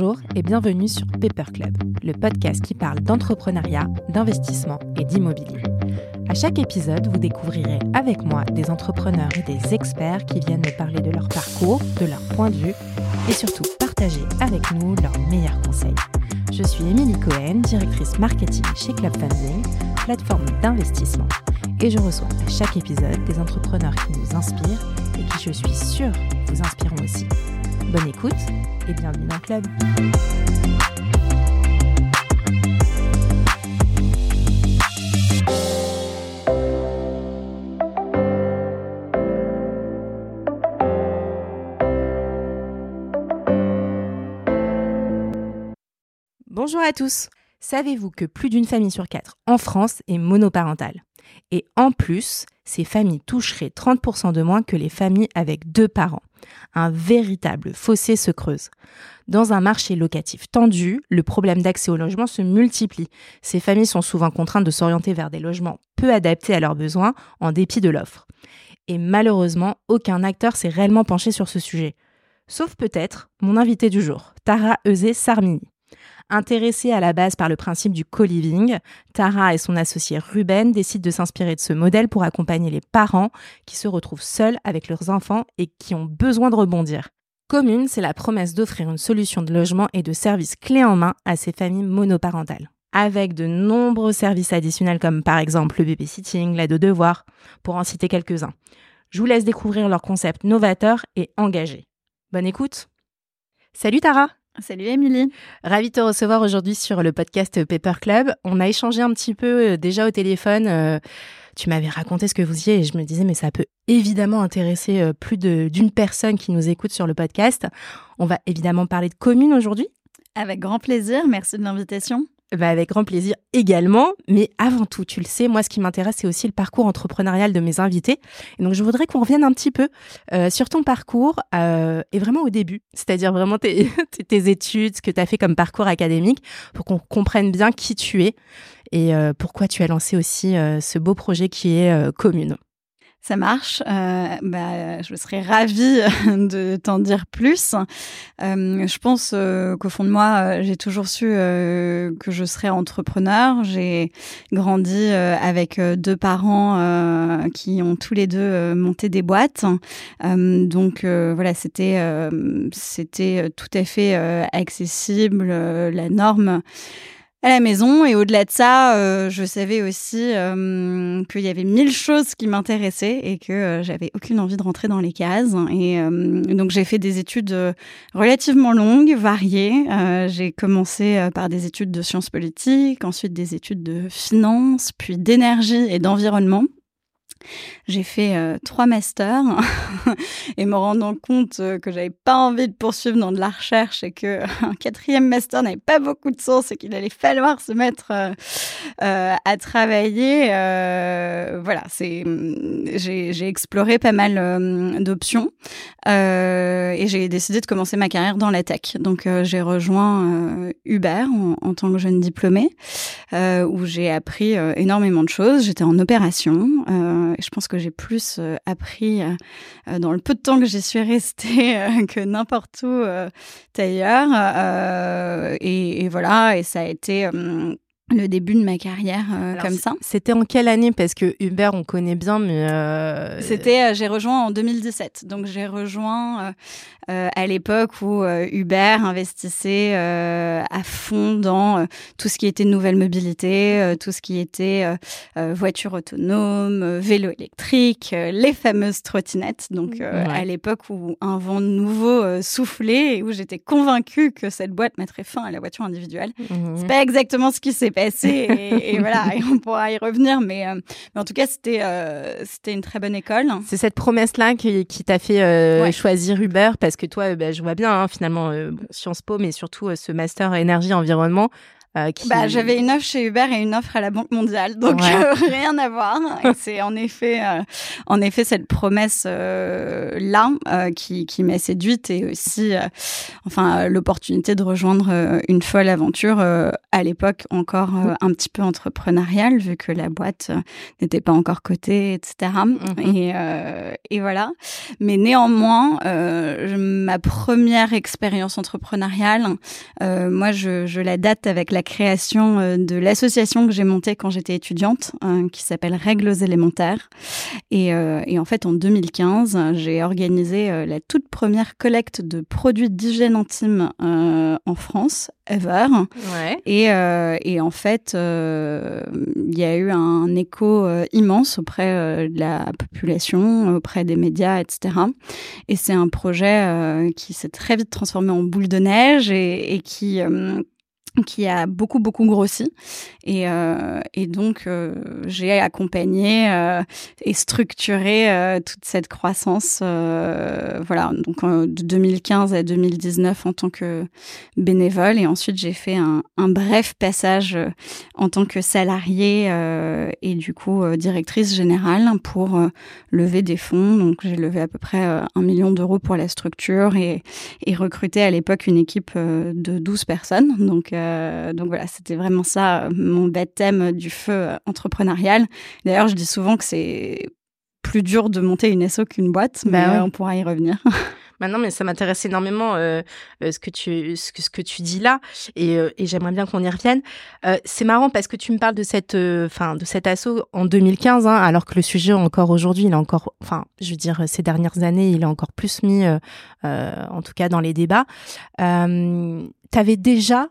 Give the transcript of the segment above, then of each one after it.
Bonjour et bienvenue sur Paper Club, le podcast qui parle d'entrepreneuriat, d'investissement et d'immobilier. À chaque épisode, vous découvrirez avec moi des entrepreneurs et des experts qui viennent me parler de leur parcours, de leur point de vue et surtout partager avec nous leurs meilleurs conseils. Je suis Émilie Cohen, directrice marketing chez Club Funding, plateforme d'investissement, et je reçois à chaque épisode des entrepreneurs qui nous inspirent et qui, je suis sûre, vous inspireront aussi. Bonne écoute et bienvenue dans le club. Bonjour à tous. Savez-vous que plus d'une famille sur quatre en France est monoparentale? Et en plus, ces familles toucheraient 30% de moins que les familles avec deux parents. Un véritable fossé se creuse. Dans un marché locatif tendu, le problème d'accès au logement se multiplie. Ces familles sont souvent contraintes de s'orienter vers des logements peu adaptés à leurs besoins en dépit de l'offre. Et malheureusement, aucun acteur s'est réellement penché sur ce sujet. Sauf peut-être mon invité du jour, Tara Eusé Sarmini. Intéressée à la base par le principe du co-living, Tara et son associé Ruben décident de s'inspirer de ce modèle pour accompagner les parents qui se retrouvent seuls avec leurs enfants et qui ont besoin de rebondir. Commune, c'est la promesse d'offrir une solution de logement et de services clés en main à ces familles monoparentales. Avec de nombreux services additionnels comme par exemple le babysitting, l'aide aux devoirs, pour en citer quelques-uns. Je vous laisse découvrir leur concept novateur et engagé. Bonne écoute Salut Tara Salut Émilie. Ravie de te recevoir aujourd'hui sur le podcast Paper Club. On a échangé un petit peu euh, déjà au téléphone. Euh, tu m'avais raconté ce que vous y et je me disais mais ça peut évidemment intéresser euh, plus d'une personne qui nous écoute sur le podcast. On va évidemment parler de communes aujourd'hui. Avec grand plaisir, merci de l'invitation. Bah avec grand plaisir également. Mais avant tout, tu le sais, moi, ce qui m'intéresse, c'est aussi le parcours entrepreneurial de mes invités. Donc, je voudrais qu'on revienne un petit peu euh, sur ton parcours euh, et vraiment au début, c'est-à-dire vraiment tes, tes, études, ce que tu as fait comme parcours académique, pour qu'on comprenne bien qui tu es et euh, pourquoi tu as lancé aussi ce beau projet qui est Commune. Ça marche. Euh, bah, je serais ravie de t'en dire plus. Euh, je pense euh, qu'au fond de moi, j'ai toujours su que je serais entrepreneur. J'ai grandi avec deux parents qui ont tous les deux monté des boîtes. donc voilà, c'était c'était tout à fait accessible, la norme à la maison. Et au-delà de ça, euh, je savais aussi euh, qu'il y avait mille choses qui m'intéressaient et que euh, j'avais aucune envie de rentrer dans les cases. Et donc j'ai fait des études relativement longues, variées. j'ai commencé par des études de sciences politiques, ensuite des études de finance, puis d'énergie et d'environnement. J'ai fait euh, trois masters et me rendant compte euh, que j'avais pas envie de poursuivre dans de la recherche et que un quatrième master n'avait pas beaucoup de sens et qu'il allait falloir se mettre euh, à travailler. voilà, c'est j'ai exploré pas mal d'options et j'ai décidé de commencer ma carrière dans la tech. Donc j'ai rejoint Uber en, tant que jeune diplômée où j'ai appris énormément de choses. J'étais en opération je pense que j'ai plus euh, appris euh, euh, dans le peu de temps que j'y suis restée que n'importe où ailleurs. Et, et, voilà, et ça a été le début de ma carrière comme ça. C'était en quelle année? Parce que Uber, on connaît bien, mais... C'était, j'ai rejoint en 2017. Donc j'ai rejoint euh, à l'époque où euh, Uber investissait euh, à fond dans tout ce qui était nouvelle mobilité, tout ce qui était voiture autonome, vélo électrique, les fameuses trottinettes. Donc à l'époque où un vent nouveau soufflait et où j'étais convaincue que cette boîte mettrait fin à la voiture individuelle. Mhm. C'est pas exactement ce qui s'est passé et, voilà, et on pourra y revenir, mais, mais en tout cas c'était c'était une très bonne école. C'est cette promesse là qui, qui t'a fait choisir Uber parce que toi, bah, je vois bien, hein, finalement, euh, Sciences Po, mais surtout euh, ce master énergie-environnement, euh, qui... bah, j'avais une offre chez Uber et une offre à la Banque mondiale, donc euh, rien à voir. c'est en effet, euh, en effet cette promesse là qui, qui m'a séduite et aussi, enfin, l'opportunité de rejoindre une folle aventure à l'époque encore un petit peu entrepreneuriale vu que la boîte n'était pas encore cotée, etc. Mm-hmm. Et, et voilà. Mais néanmoins, ma première expérience entrepreneuriale, moi, je, je la date avec la la création euh, de l'association que j'ai montée quand j'étais étudiante, hein, qui s'appelle Règles élémentaires. Et, euh, et, en fait, en 2015, j'ai organisé euh, la toute première collecte de produits d'hygiène intime en France, ever. Ouais. Et, et, en fait, il y a eu un écho immense auprès de la population, auprès des médias, etc. Et c'est un projet qui s'est très vite transformé en boule de neige et, et qui qui a beaucoup beaucoup grossi. Et, euh, donc euh, j'ai accompagné euh, et structuré toute cette croissance voilà donc de 2015 à 2019 en tant que bénévole. Et ensuite j'ai fait un, bref passage en tant que salarié et du coup directrice générale pour lever des fonds. Donc j'ai levé à peu près un million d'euros pour la structure et, et recruté à l'époque une équipe de 12 personnes. Donc euh, donc voilà, c'était vraiment ça euh, mon baptême du feu euh, entrepreneurial. D'ailleurs, je dis souvent que c'est plus dur de monter une SO qu'une boîte, mais bah on pourra y revenir. Maintenant, mais ça m'intéresse énormément ce que tu ce que, ce que tu dis là, et, et j'aimerais bien qu'on y revienne. c'est marrant parce que tu me parles de cette enfin de cet assaut en 2015, hein, alors que le sujet encore aujourd'hui, il est encore, enfin, je veux dire ces dernières années, il est encore plus mis, en tout cas dans les débats. Euh, T'avais déjà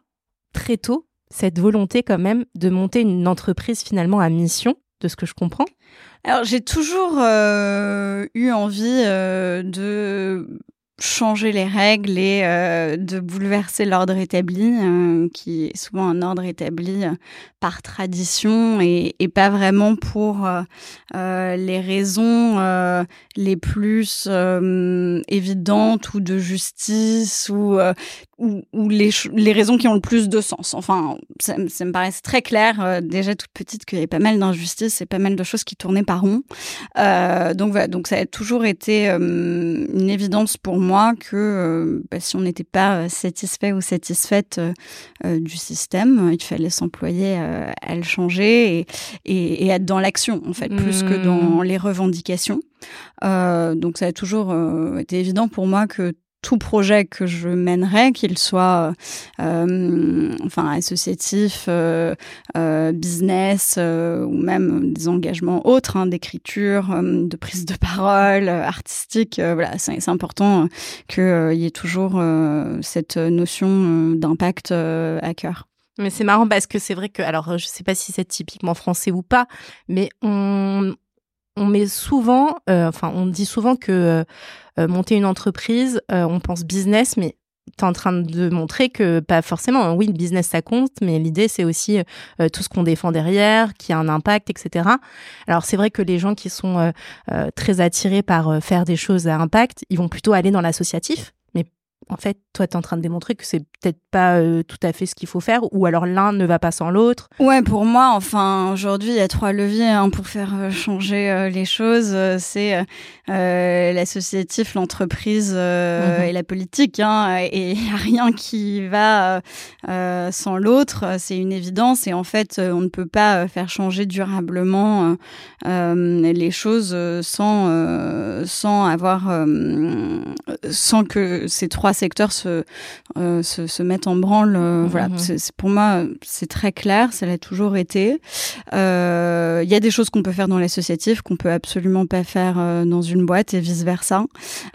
très tôt cette volonté quand même de monter une entreprise finalement à mission, de ce que je comprends? Alors j'ai toujours euh, eu envie euh, de changer les règles et euh, de bouleverser l'ordre établi, qui est souvent un ordre établi par tradition et, pas vraiment pour les raisons les plus évidentes ou de justice ou ou, les, les, raisons qui ont le plus de sens. Enfin, ça, me paraissait très clair, euh, déjà toute petite, qu'il y avait pas mal d'injustices et pas mal de choses qui tournaient par rond. Euh, donc voilà, donc ça a toujours été euh, une évidence pour moi que euh, bah, si on n'était pas satisfait ou satisfaite du système, il fallait s'employer à le changer et, et, et être dans l'action, en fait, plus que dans mmh. les revendications. donc ça a toujours été évident pour moi que tout projet que je mènerais, qu'il soit euh, enfin associatif, euh, euh, business euh, ou même des engagements autres, hein, d'écriture, euh, de prise de parole, euh, artistique. voilà, c'est important qu'il y ait toujours cette notion d'impact à cœur. Mais c'est marrant parce que c'est vrai que, alors je sais pas si c'est typiquement français ou pas, mais on, on met souvent, enfin on dit souvent que euh, monter une entreprise, euh, on pense business, mais tu es en train de montrer que pas forcément, oui, le business ça compte, mais l'idée c'est aussi euh, tout ce qu'on défend derrière, qui a un impact, etc. Alors c'est vrai que les gens qui sont très attirés par faire des choses à impact, ils vont plutôt aller dans l'associatif, en fait, toi, tu es en train de démontrer que c'est peut-être pas euh, tout à fait ce qu'il faut faire, ou alors l'un ne va pas sans l'autre. Ouais, pour moi, enfin, aujourd'hui, il y a trois leviers hein, pour faire euh, changer euh, les choses. C'est l'associatif, l'entreprise mhm. et la politique. Hein, et il n'y a rien qui va sans l'autre. C'est une évidence. Et en fait, on ne peut pas faire changer durablement les choses sans, sans avoir, sans que ces trois secteurs se, se, se, mettent en branle. Euh, voilà, mhm. c'est pour moi, c'est très clair, ça l'a toujours été. Euh, il y a des choses qu'on peut faire dans l'associatif qu'on peut absolument pas faire dans une boîte et vice versa.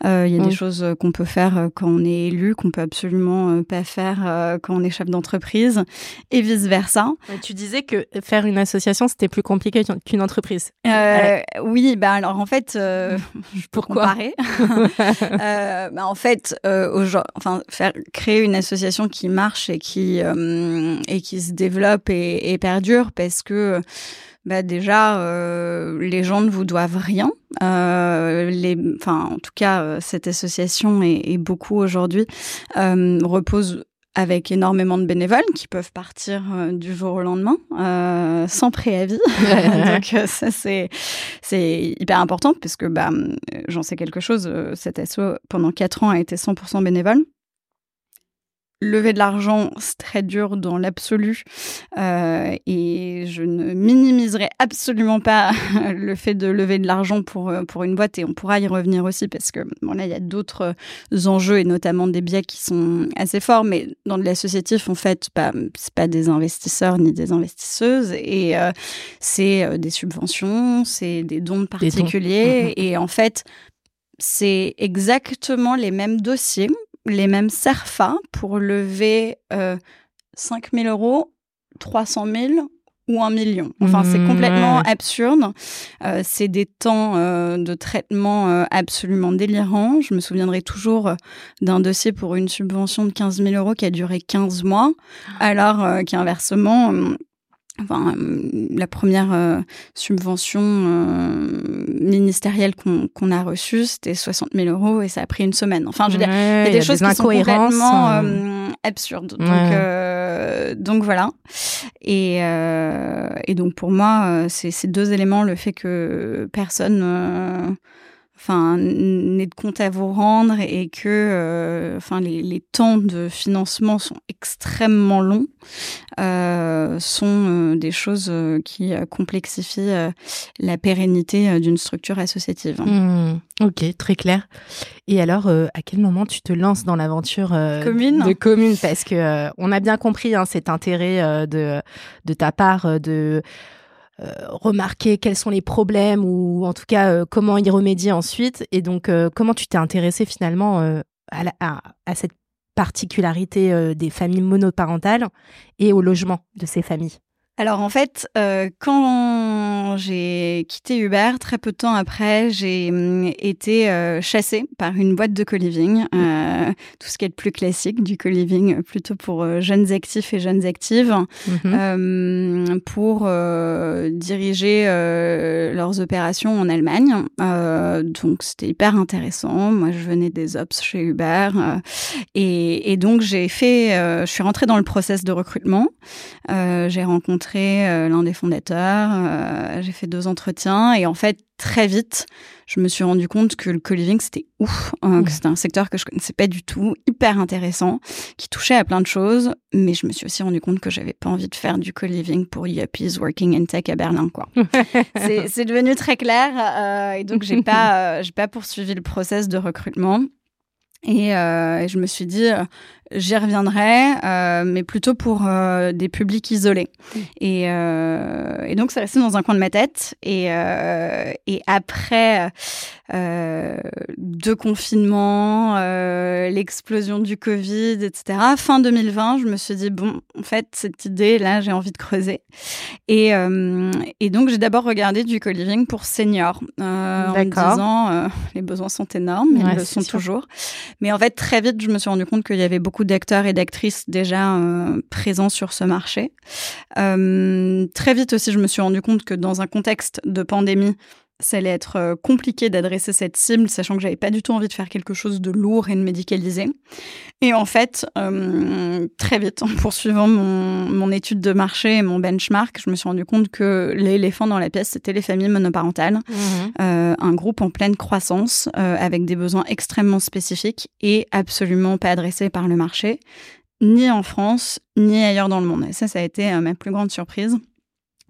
Il y a des choses qu'on peut faire quand on est élu, qu'on peut absolument pas faire quand on est chef d'entreprise et vice versa. Tu disais que faire une association c'était plus compliqué qu'une entreprise. oui, bah alors en fait, pourquoi? bah, En fait, enfin faire créer une association qui marche et qui euh, et qui se développe et, et perdure parce que bah déjà euh, les gens ne vous doivent rien. Euh, les, enfin en tout cas cette association et, et beaucoup aujourd'hui repose avec énormément de bénévoles qui peuvent partir euh, du jour au lendemain euh, sans préavis. Donc euh, ça c'est c'est hyper important puisque bah j'en sais quelque chose. Cet SO pendant quatre ans a été 100% bénévole lever de l'argent, c'est très dur dans l'absolu. Euh, et je ne minimiserai absolument pas le fait de lever de l'argent pour, euh, pour une boîte. Et on pourra y revenir aussi parce que bon, là, il y a d'autres enjeux et notamment des biais qui sont assez forts. Mais dans de l'associatif, en fait, bah, c'est pas des investisseurs ni des investisseuses. Et euh, c'est des subventions, c'est des dons de particuliers. Mmh, mmh. Et en fait, c'est exactement les mêmes dossiers les mêmes SERFA pour lever euh, 5 000 euros, 300 000 ou un million. Enfin, c'est mmh, complètement absurde. Euh, c'est des temps euh, de traitement euh, absolument délirants. Je me souviendrai toujours d'un dossier pour une subvention de 15 000 euros qui a duré 15 mois, alors qu'inversement, enfin, la première euh, subvention euh, ministérielle qu'on a reçue, c'était 60 000 euros et ça a pris une semaine. Enfin, je veux dire, il y a des choses qui sont complètement euh, absurdes. Donc, donc voilà. Et, et donc pour moi, c'est ces deux éléments, le fait que personne enfin n'est de compte à vous rendre et que euh, enfin les, les, temps de financement sont extrêmement longs euh, sont euh, des choses euh, qui complexifient la pérennité d'une structure associative. Mmh. ok, très clair. Et alors, à quel moment tu te lances dans l'aventure commune de commune? Parce que on a bien compris hein, cet intérêt de de ta part de euh, remarquer quels sont les problèmes ou en tout cas euh, comment y remédier ensuite. Et donc, euh, comment tu t'es intéressé finalement à, à, cette particularité des familles monoparentales et au logement de ces familles? Alors en fait, euh, quand j'ai quitté Uber, très peu de temps après, j'ai hum, été euh, chassée par une boîte de co-living, euh, tout ce qui est le plus classique du co-living, plutôt pour jeunes actifs et jeunes actives, mmh pour diriger leurs opérations en Allemagne. donc c'était hyper intéressant. Moi, je venais des ops chez Uber et, et, donc j'ai fait, je suis rentrée dans le process de recrutement. j'ai rencontré euh, l'un des fondateurs, euh, j'ai fait deux entretiens et en fait très vite, je me suis rendu compte que le co-living c'était ouf, hein, que c'était un secteur que je connaissais pas du tout, hyper intéressant, qui touchait à plein de choses, mais je me suis aussi rendu compte que j'avais pas envie de faire du co-living pour yuppies working in tech à Berlin quoi. c'est devenu très clair euh, et donc j'ai pas j'ai pas poursuivi le process de recrutement. Et, et, je me suis dit, j'y reviendrai, euh, mais plutôt pour euh, des publics isolés. Mm. Et, euh, et, donc, c'est resté dans un coin de ma tête. Et, et après deux confinements, l'explosion du Covid, etc., fin 2020, je me suis dit, bon, en fait, cette idée, là, j'ai envie de creuser. Et, et donc, j'ai d'abord regardé du co-living pour seniors, en me disant, les besoins sont énormes, ils le sont toujours. Mais en fait, très vite, je me suis rendu compte qu'il y avait beaucoup d'acteurs et d'actrices déjà euh, présents sur ce marché. Euh, très vite aussi, je me suis rendu compte que dans un contexte de pandémie, ça allait être euh, compliqué d'adresser cette cible, sachant que j'avais pas du tout envie de faire quelque chose de lourd et de médicalisé. Et en fait, euh, très vite, en poursuivant mon, mon, étude de marché et mon benchmark, je me suis rendu compte que l'éléphant dans la pièce, c'était les familles monoparentales, mmh. euh, un groupe en pleine croissance, euh, avec des besoins extrêmement spécifiques et absolument pas adressés par le marché, ni en France, ni ailleurs dans le monde. Et ça, ça a été ma plus grande surprise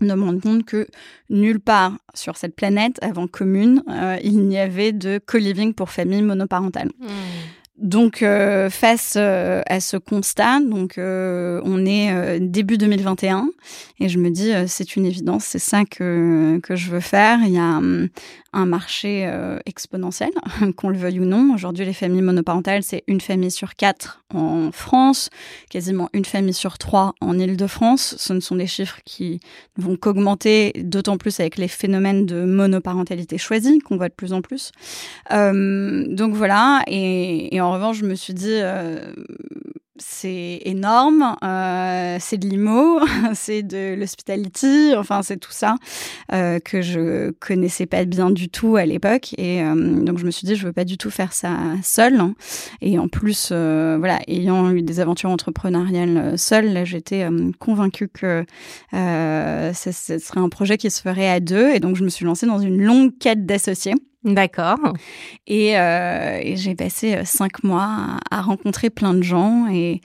de me rendre compte que nulle part sur cette planète, avant commune, euh, il n'y avait de co-living pour familles monoparentales. Mmh. Donc euh, face euh, à ce constat, donc on est début 2021 et je me dis c'est une évidence, c'est ça que que je veux faire. Il y a hum, un marché exponentiel, qu'on le veuille ou non. Aujourd'hui, les familles monoparentales, c'est une famille sur quatre en France, quasiment une famille sur trois en Île-de-France. Ce ne sont des chiffres qui vont qu'augmenter, d'autant plus avec les phénomènes de monoparentalité choisie qu'on voit de plus en plus. donc voilà et, et en revanche, je me suis dit, euh, c'est énorme, euh, c'est de l'IMO, c'est de l'hospitality, enfin c'est tout ça euh, que je connaissais pas bien du tout à l'époque. Et euh, donc je me suis dit je veux pas du tout faire ça seule. Et en plus euh, voilà ayant eu des aventures entrepreneuriales seule là j'étais euh, convaincue que ce serait un projet qui se ferait à deux. Et donc je me suis lancée dans une longue quête d'associés. D'accord. Et, euh, et j'ai passé euh, cinq mois à, à, rencontrer plein de gens et,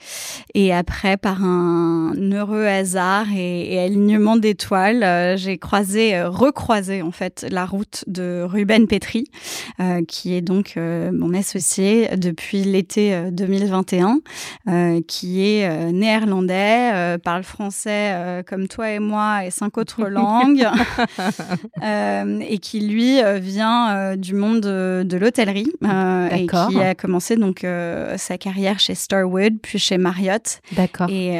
et après, par un heureux hasard et, et alignement d'étoiles, euh, j'ai croisé, recroisé en fait la route de Ruben Petri, euh, qui est donc mon associé depuis l'été 2021, qui est néerlandais, parle français comme toi et moi et cinq autres langues, et qui lui vient euh, du monde de, de l'hôtellerie euh, et qui a commencé donc euh, sa carrière chez Starwood puis chez Marriott. D'accord. Et,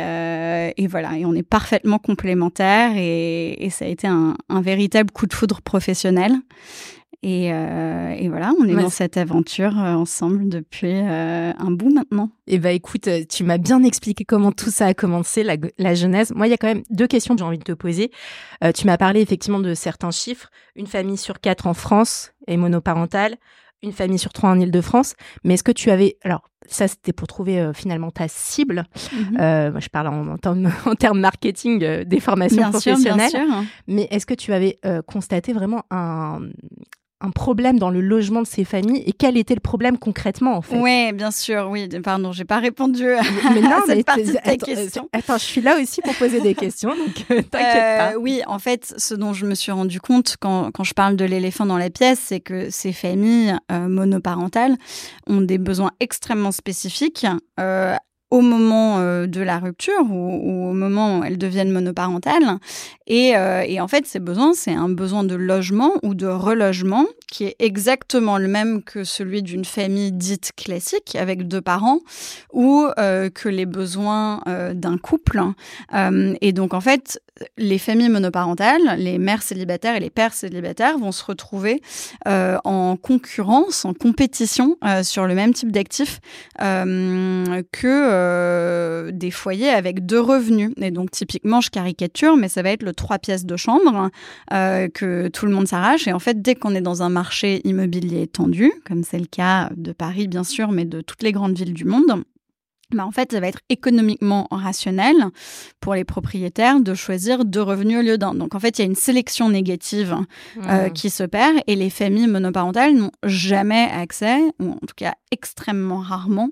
et, voilà, et on est parfaitement complémentaires et, et ça a été un, un, véritable coup de foudre professionnel. Et, euh, et, voilà, on est ouais. dans cette aventure euh, ensemble depuis euh, un bout maintenant. Et eh bah écoute, tu m'as bien expliqué comment tout ça a commencé, la, la genèse. Moi, il y a quand même deux questions que j'ai envie de te poser. Tu m'as parlé effectivement de certains chiffres. Une famille sur quatre en France est monoparentale, une famille sur trois en Ile-de-France. Mais est-ce que tu avais... Alors, ça, c'était pour trouver finalement ta cible. Mm -hmm. moi, je parle en, en, termes, en termes marketing des formations bien professionnelles. Sûr, bien sûr. Mais est-ce que tu avais constaté vraiment un, un problème dans le logement de ces familles et quel était le problème concrètement en fait Oui, bien sûr, oui. Pardon, j'ai pas répondu à, mais non, à cette mais partie de ta attends, question. Attends, je suis là aussi pour poser des questions, donc euh, t'inquiète euh, pas. Oui, en fait, ce dont je me suis rendu compte quand, quand je parle de l'éléphant dans la pièce, c'est que ces familles euh, monoparentales ont des besoins extrêmement spécifiques euh, au moment de la rupture ou, au moment où elles deviennent monoparentales. Et, euh, et en fait, ces besoins, c'est un besoin de logement ou de relogement qui est exactement le même que celui d'une famille dite classique avec deux parents ou euh, que les besoins euh, d'un couple. Et donc, en fait, les familles monoparentales, les mères célibataires et les pères célibataires vont se retrouver en concurrence, en compétition sur le même type d'actifs que des foyers avec deux revenus. Et donc typiquement, je caricature, mais ça va être le trois pièces de chambre euh, que tout le monde s'arrache. Et en fait, dès qu'on est dans un marché immobilier tendu, comme c'est le cas de Paris bien sûr, mais de toutes les grandes villes du monde, bah en fait, ça va être économiquement rationnel pour les propriétaires de choisir deux revenus au lieu d'un. Donc, en fait, il y a une sélection négative euh, mmh. qui s'opère et les familles monoparentales n'ont jamais accès, ou en tout cas extrêmement rarement,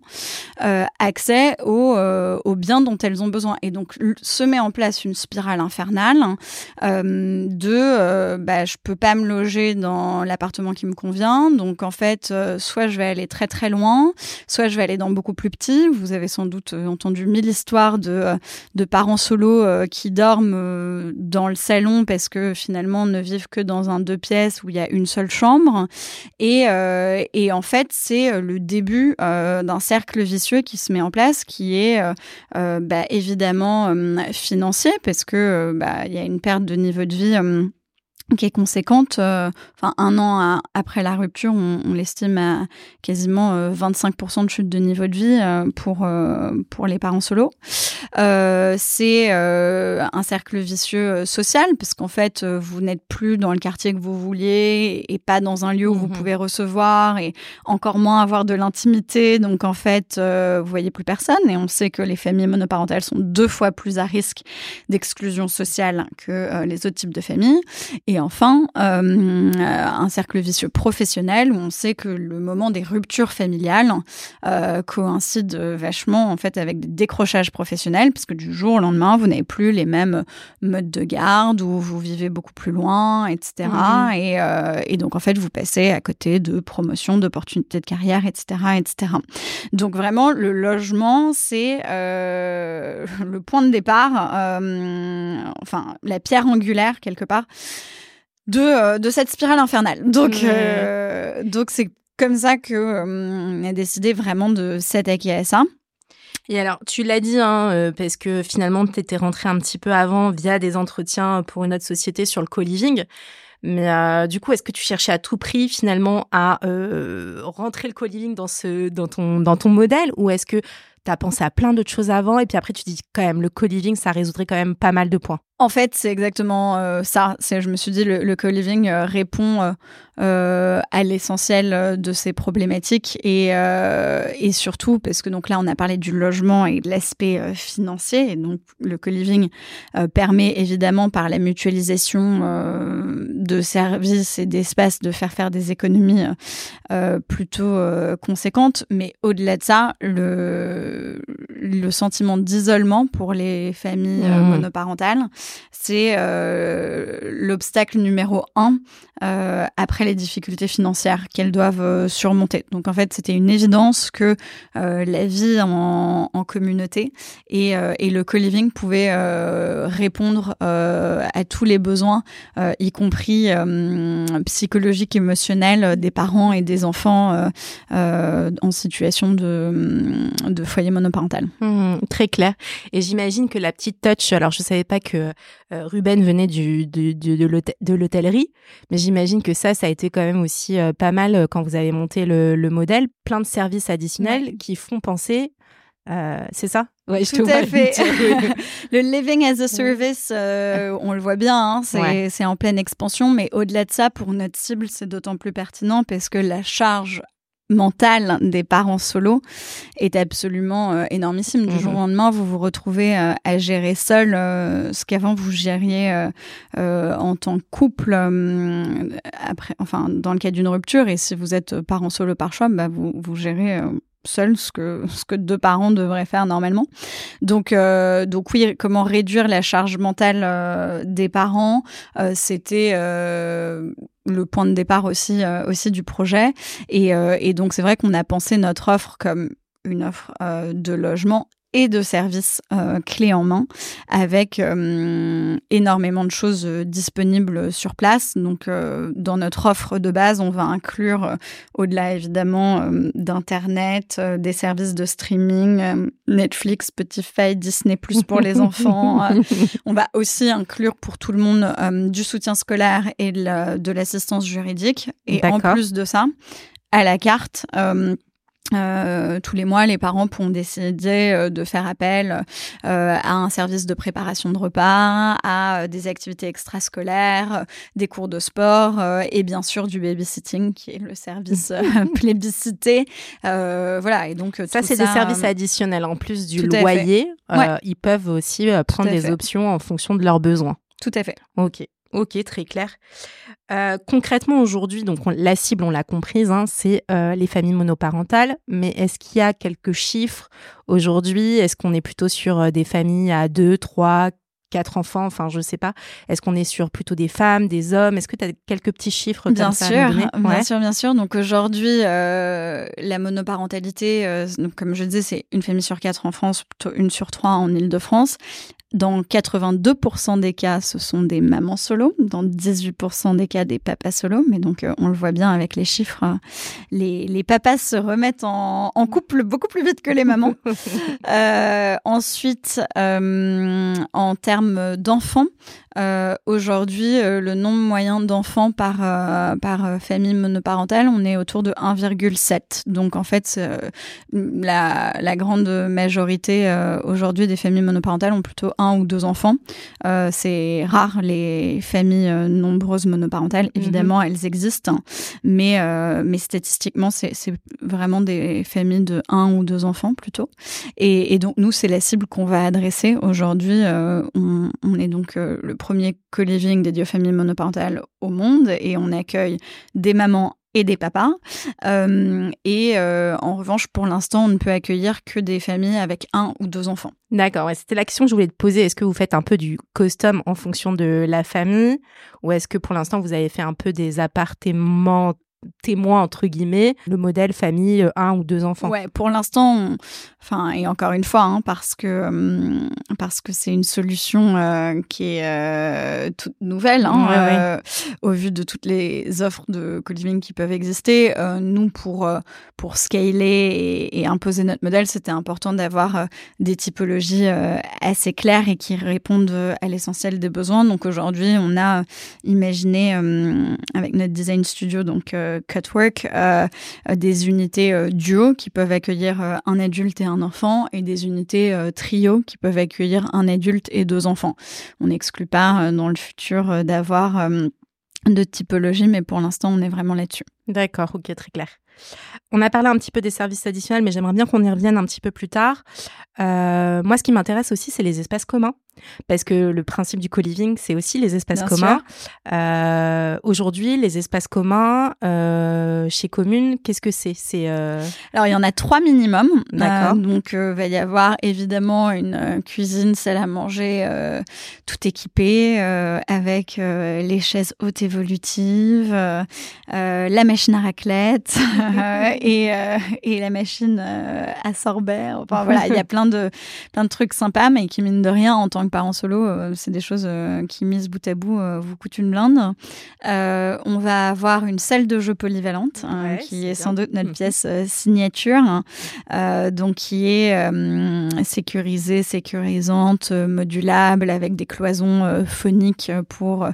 euh, accès aux, euh, aux, biens dont elles ont besoin. Et donc, se met en place une spirale infernale de bah, je peux pas me loger dans l'appartement qui me convient. Donc, en fait, soit je vais aller très très loin, soit je vais aller dans beaucoup plus petit. Vous avez sans doute entendu mille histoires de, de parents solos euh, qui dorment euh, dans le salon parce que finalement ne vivent que dans un deux pièces où il y a une seule chambre. Et, euh, et en fait, c'est le début euh, d'un cercle vicieux qui se met en place, qui est euh, bah, évidemment financier parce que bah, y a une perte de niveau de vie qui est conséquente. Euh, enfin, un an à, après la rupture, on, on l'estime à quasiment euh, 25% de chute de niveau de vie euh, pour pour les parents solos. c'est un cercle vicieux social parce qu'en fait, vous n'êtes plus dans le quartier que vous vouliez et pas dans un lieu où vous pouvez recevoir et encore moins avoir de l'intimité. Donc en fait, vous voyez plus personne et on sait que les familles monoparentales sont deux fois plus à risque d'exclusion sociale que les autres types de familles. Et enfin, euh, un cercle vicieux professionnel où on sait que le moment des ruptures familiales euh, coïncide vachement en fait avec des décrochages professionnels, puisque du jour au lendemain, vous n'avez plus les mêmes modes de garde, ou vous vivez beaucoup plus loin, etc. Mmh. Et, euh, et, donc en fait, vous passez à côté de promotions, d'opportunités de carrière, etc., etc. Donc vraiment, le logement, c'est le point de départ, enfin la pierre angulaire quelque part de, euh, de cette spirale infernale. Donc, mmh. euh, donc c'est comme ça que euh, on a décidé vraiment de s'attaquer à ça. Et alors, tu l'as dit, hein, euh, parce que finalement, tu étais rentré un petit peu avant via des entretiens pour une autre société sur le co-living. Mais euh, du coup, est-ce que tu cherchais à tout prix finalement à euh, rentrer le co-living dans ce dans ton dans ton modèle? Ou est-ce que tu as pensé à plein d'autres choses avant et puis après tu dis quand même le co-living ça résoudrait quand même pas mal de points? En fait, c'est exactement euh, ça. C'est, je me suis dit, le, le co-living euh, répond euh, euh à l'essentiel de ces problématiques et, et surtout parce que donc là, on a parlé du logement et de l'aspect financier. Et donc, le co-living permet évidemment par la mutualisation de services et d'espaces de faire faire des économies plutôt conséquentes. Mais au-delà de ça, le, le sentiment d'isolement pour les familles mmh. monoparentales c'est euh, l'obstacle numéro un euh, après les difficultés financières qu'elles doivent euh, surmonter. Donc en fait, c'était une évidence que la vie en, communauté et, le co-living pouvait répondre à tous les besoins, y compris psychologiques, émotionnels des parents et des enfants en situation de, de foyer monoparental. Mmh, très clair. Et j'imagine que la petite touch, alors je savais pas que euh, Ruben venait du, de l'hôtellerie, mais j'imagine que ça, ça a été quand même aussi euh, pas mal euh, quand vous avez monté le, modèle. Plein de services additionnels qui font penser c'est ça? Je Tout à fait. le living as a service, on le voit bien, hein, c'est en pleine expansion, mais au-delà de ça, pour notre cible, c'est d'autant plus pertinent parce que la charge mentale des parents solo est absolument euh, énormissime. Du jour au mhm. lendemain, vous vous retrouvez euh, à gérer seul euh, ce qu'avant vous gériez en tant que couple. après, enfin, dans le cas d'une rupture, et si vous êtes parent solo par choix, bah, vous, vous gérez seul ce que ce que deux parents devraient faire normalement. Donc donc oui, comment réduire la charge mentale des parents, c'était le point de départ aussi, euh, aussi du projet. Et, euh, et donc, c'est vrai qu'on a pensé notre offre comme une offre euh, de logement et de services euh, clés en main avec euh, énormément de choses euh, disponibles sur place. Donc, dans notre offre de base, on va inclure, au-delà évidemment d'Internet, des services de streaming, Netflix, Spotify, Disney Plus pour les enfants. on va aussi inclure pour tout le monde du soutien scolaire et de l'assistance juridique. Et en plus de ça, à la carte, euh, tous les mois, les parents pourront décider euh, de faire appel euh, à un service de préparation de repas, à des activités extrascolaires, des cours de sport et bien sûr du babysitting qui est le service plébiscité. voilà, et donc ça c'est des services additionnels en plus du loyer. Ils peuvent aussi prendre des options en fonction de leurs besoins. Tout à fait. Ok. Ok, très clair. Euh, concrètement, aujourd'hui, donc la cible, on l'a comprise, hein, c'est euh, les familles monoparentales. Mais est-ce qu'il y a quelques chiffres aujourd'hui? Est-ce qu'on est plutôt sur euh, des familles à deux, trois, quatre enfants? Enfin, je sais pas. Est-ce qu'on est sur plutôt des femmes, des hommes? Est-ce que tu as quelques petits chiffres Bien sûr, bien sûr, bien sûr. Donc aujourd'hui, la monoparentalité, comme je disais, c'est une famille sur quatre en France, plutôt une sur trois en Île-de-France. Dans 82% des cas, ce sont des mamans solo. Dans 18% des cas, des papas solo. Mais donc, euh, on le voit bien avec les chiffres. Euh, les, les papas se remettent en, en, couple beaucoup plus vite que les mamans. euh, ensuite, euh, en termes d'enfants, euh, Aujourd'hui, euh, le nombre moyen d'enfants par, euh, par euh, famille monoparentale, on est autour de 1,7. Donc en fait, la, la, grande majorité aujourd'hui des familles monoparentales ont plutôt un ou deux enfants. C'est rare les familles nombreuses monoparentales. Mhm. Évidemment, elles existent, mais, mais statistiquement, c'est vraiment des familles de un ou deux enfants plutôt. Et, et donc nous, c'est la cible qu'on va adresser aujourd'hui. On, on, est donc le premier co-living dédié aux familles monoparentales au monde et on accueille des mamans et des papas. Euh, et euh, en revanche, pour l'instant, on ne peut accueillir que des familles avec un ou deux enfants. D'accord, c'était la question que je voulais te poser. Est-ce que vous faites un peu du custom en fonction de la famille ou est-ce que pour l'instant, vous avez fait un peu des appartements témoin entre guillemets le modèle famille euh, un ou deux enfants. Ouais, pour l'instant, enfin et encore une fois hein, parce que hum, parce que c'est une solution euh, qui est euh, toute nouvelle hein, au vu de toutes les offres de co-living qui peuvent exister. nous pour pour scaler et, imposer notre modèle, c'était important d'avoir des typologies assez claires et qui répondent à l'essentiel des besoins. Donc aujourd'hui, on a imaginé avec notre design studio donc cutwork, des unités duo qui peuvent accueillir un adulte et un enfant et des unités trio qui peuvent accueillir un adulte et deux enfants. On n'exclut pas dans le futur d'avoir de typologie, mais pour l'instant, on est vraiment là-dessus. D'accord, ok, très clair. On a parlé un petit peu des services additionnels, mais j'aimerais bien qu'on y revienne un petit peu plus tard. Euh, moi, ce qui m'intéresse aussi, c'est les espaces communs, parce que le principe du co-living, c'est aussi les espaces communs. Euh, Aujourd'hui, les espaces communs euh, chez Commune, qu'est-ce que c'est? C'est euh, alors il y en a trois minimum. D'accord. donc il va y avoir évidemment une cuisine, salle à manger, tout équipé avec les chaises hautes évolutives, la machine à raclette et et la machine à sorbet. Enfin voilà, il y a plein de plein de trucs sympas, mais qui mine de rien en tant que parent solo, euh, c'est des choses euh, qui mises bout à bout euh, vous coûtent une blinde. on va avoir une salle de jeu polyvalente hein, qui est, sans doute notre pièce signature, hein. donc qui est sécurisée, sécurisante, modulable avec des cloisons phoniques pour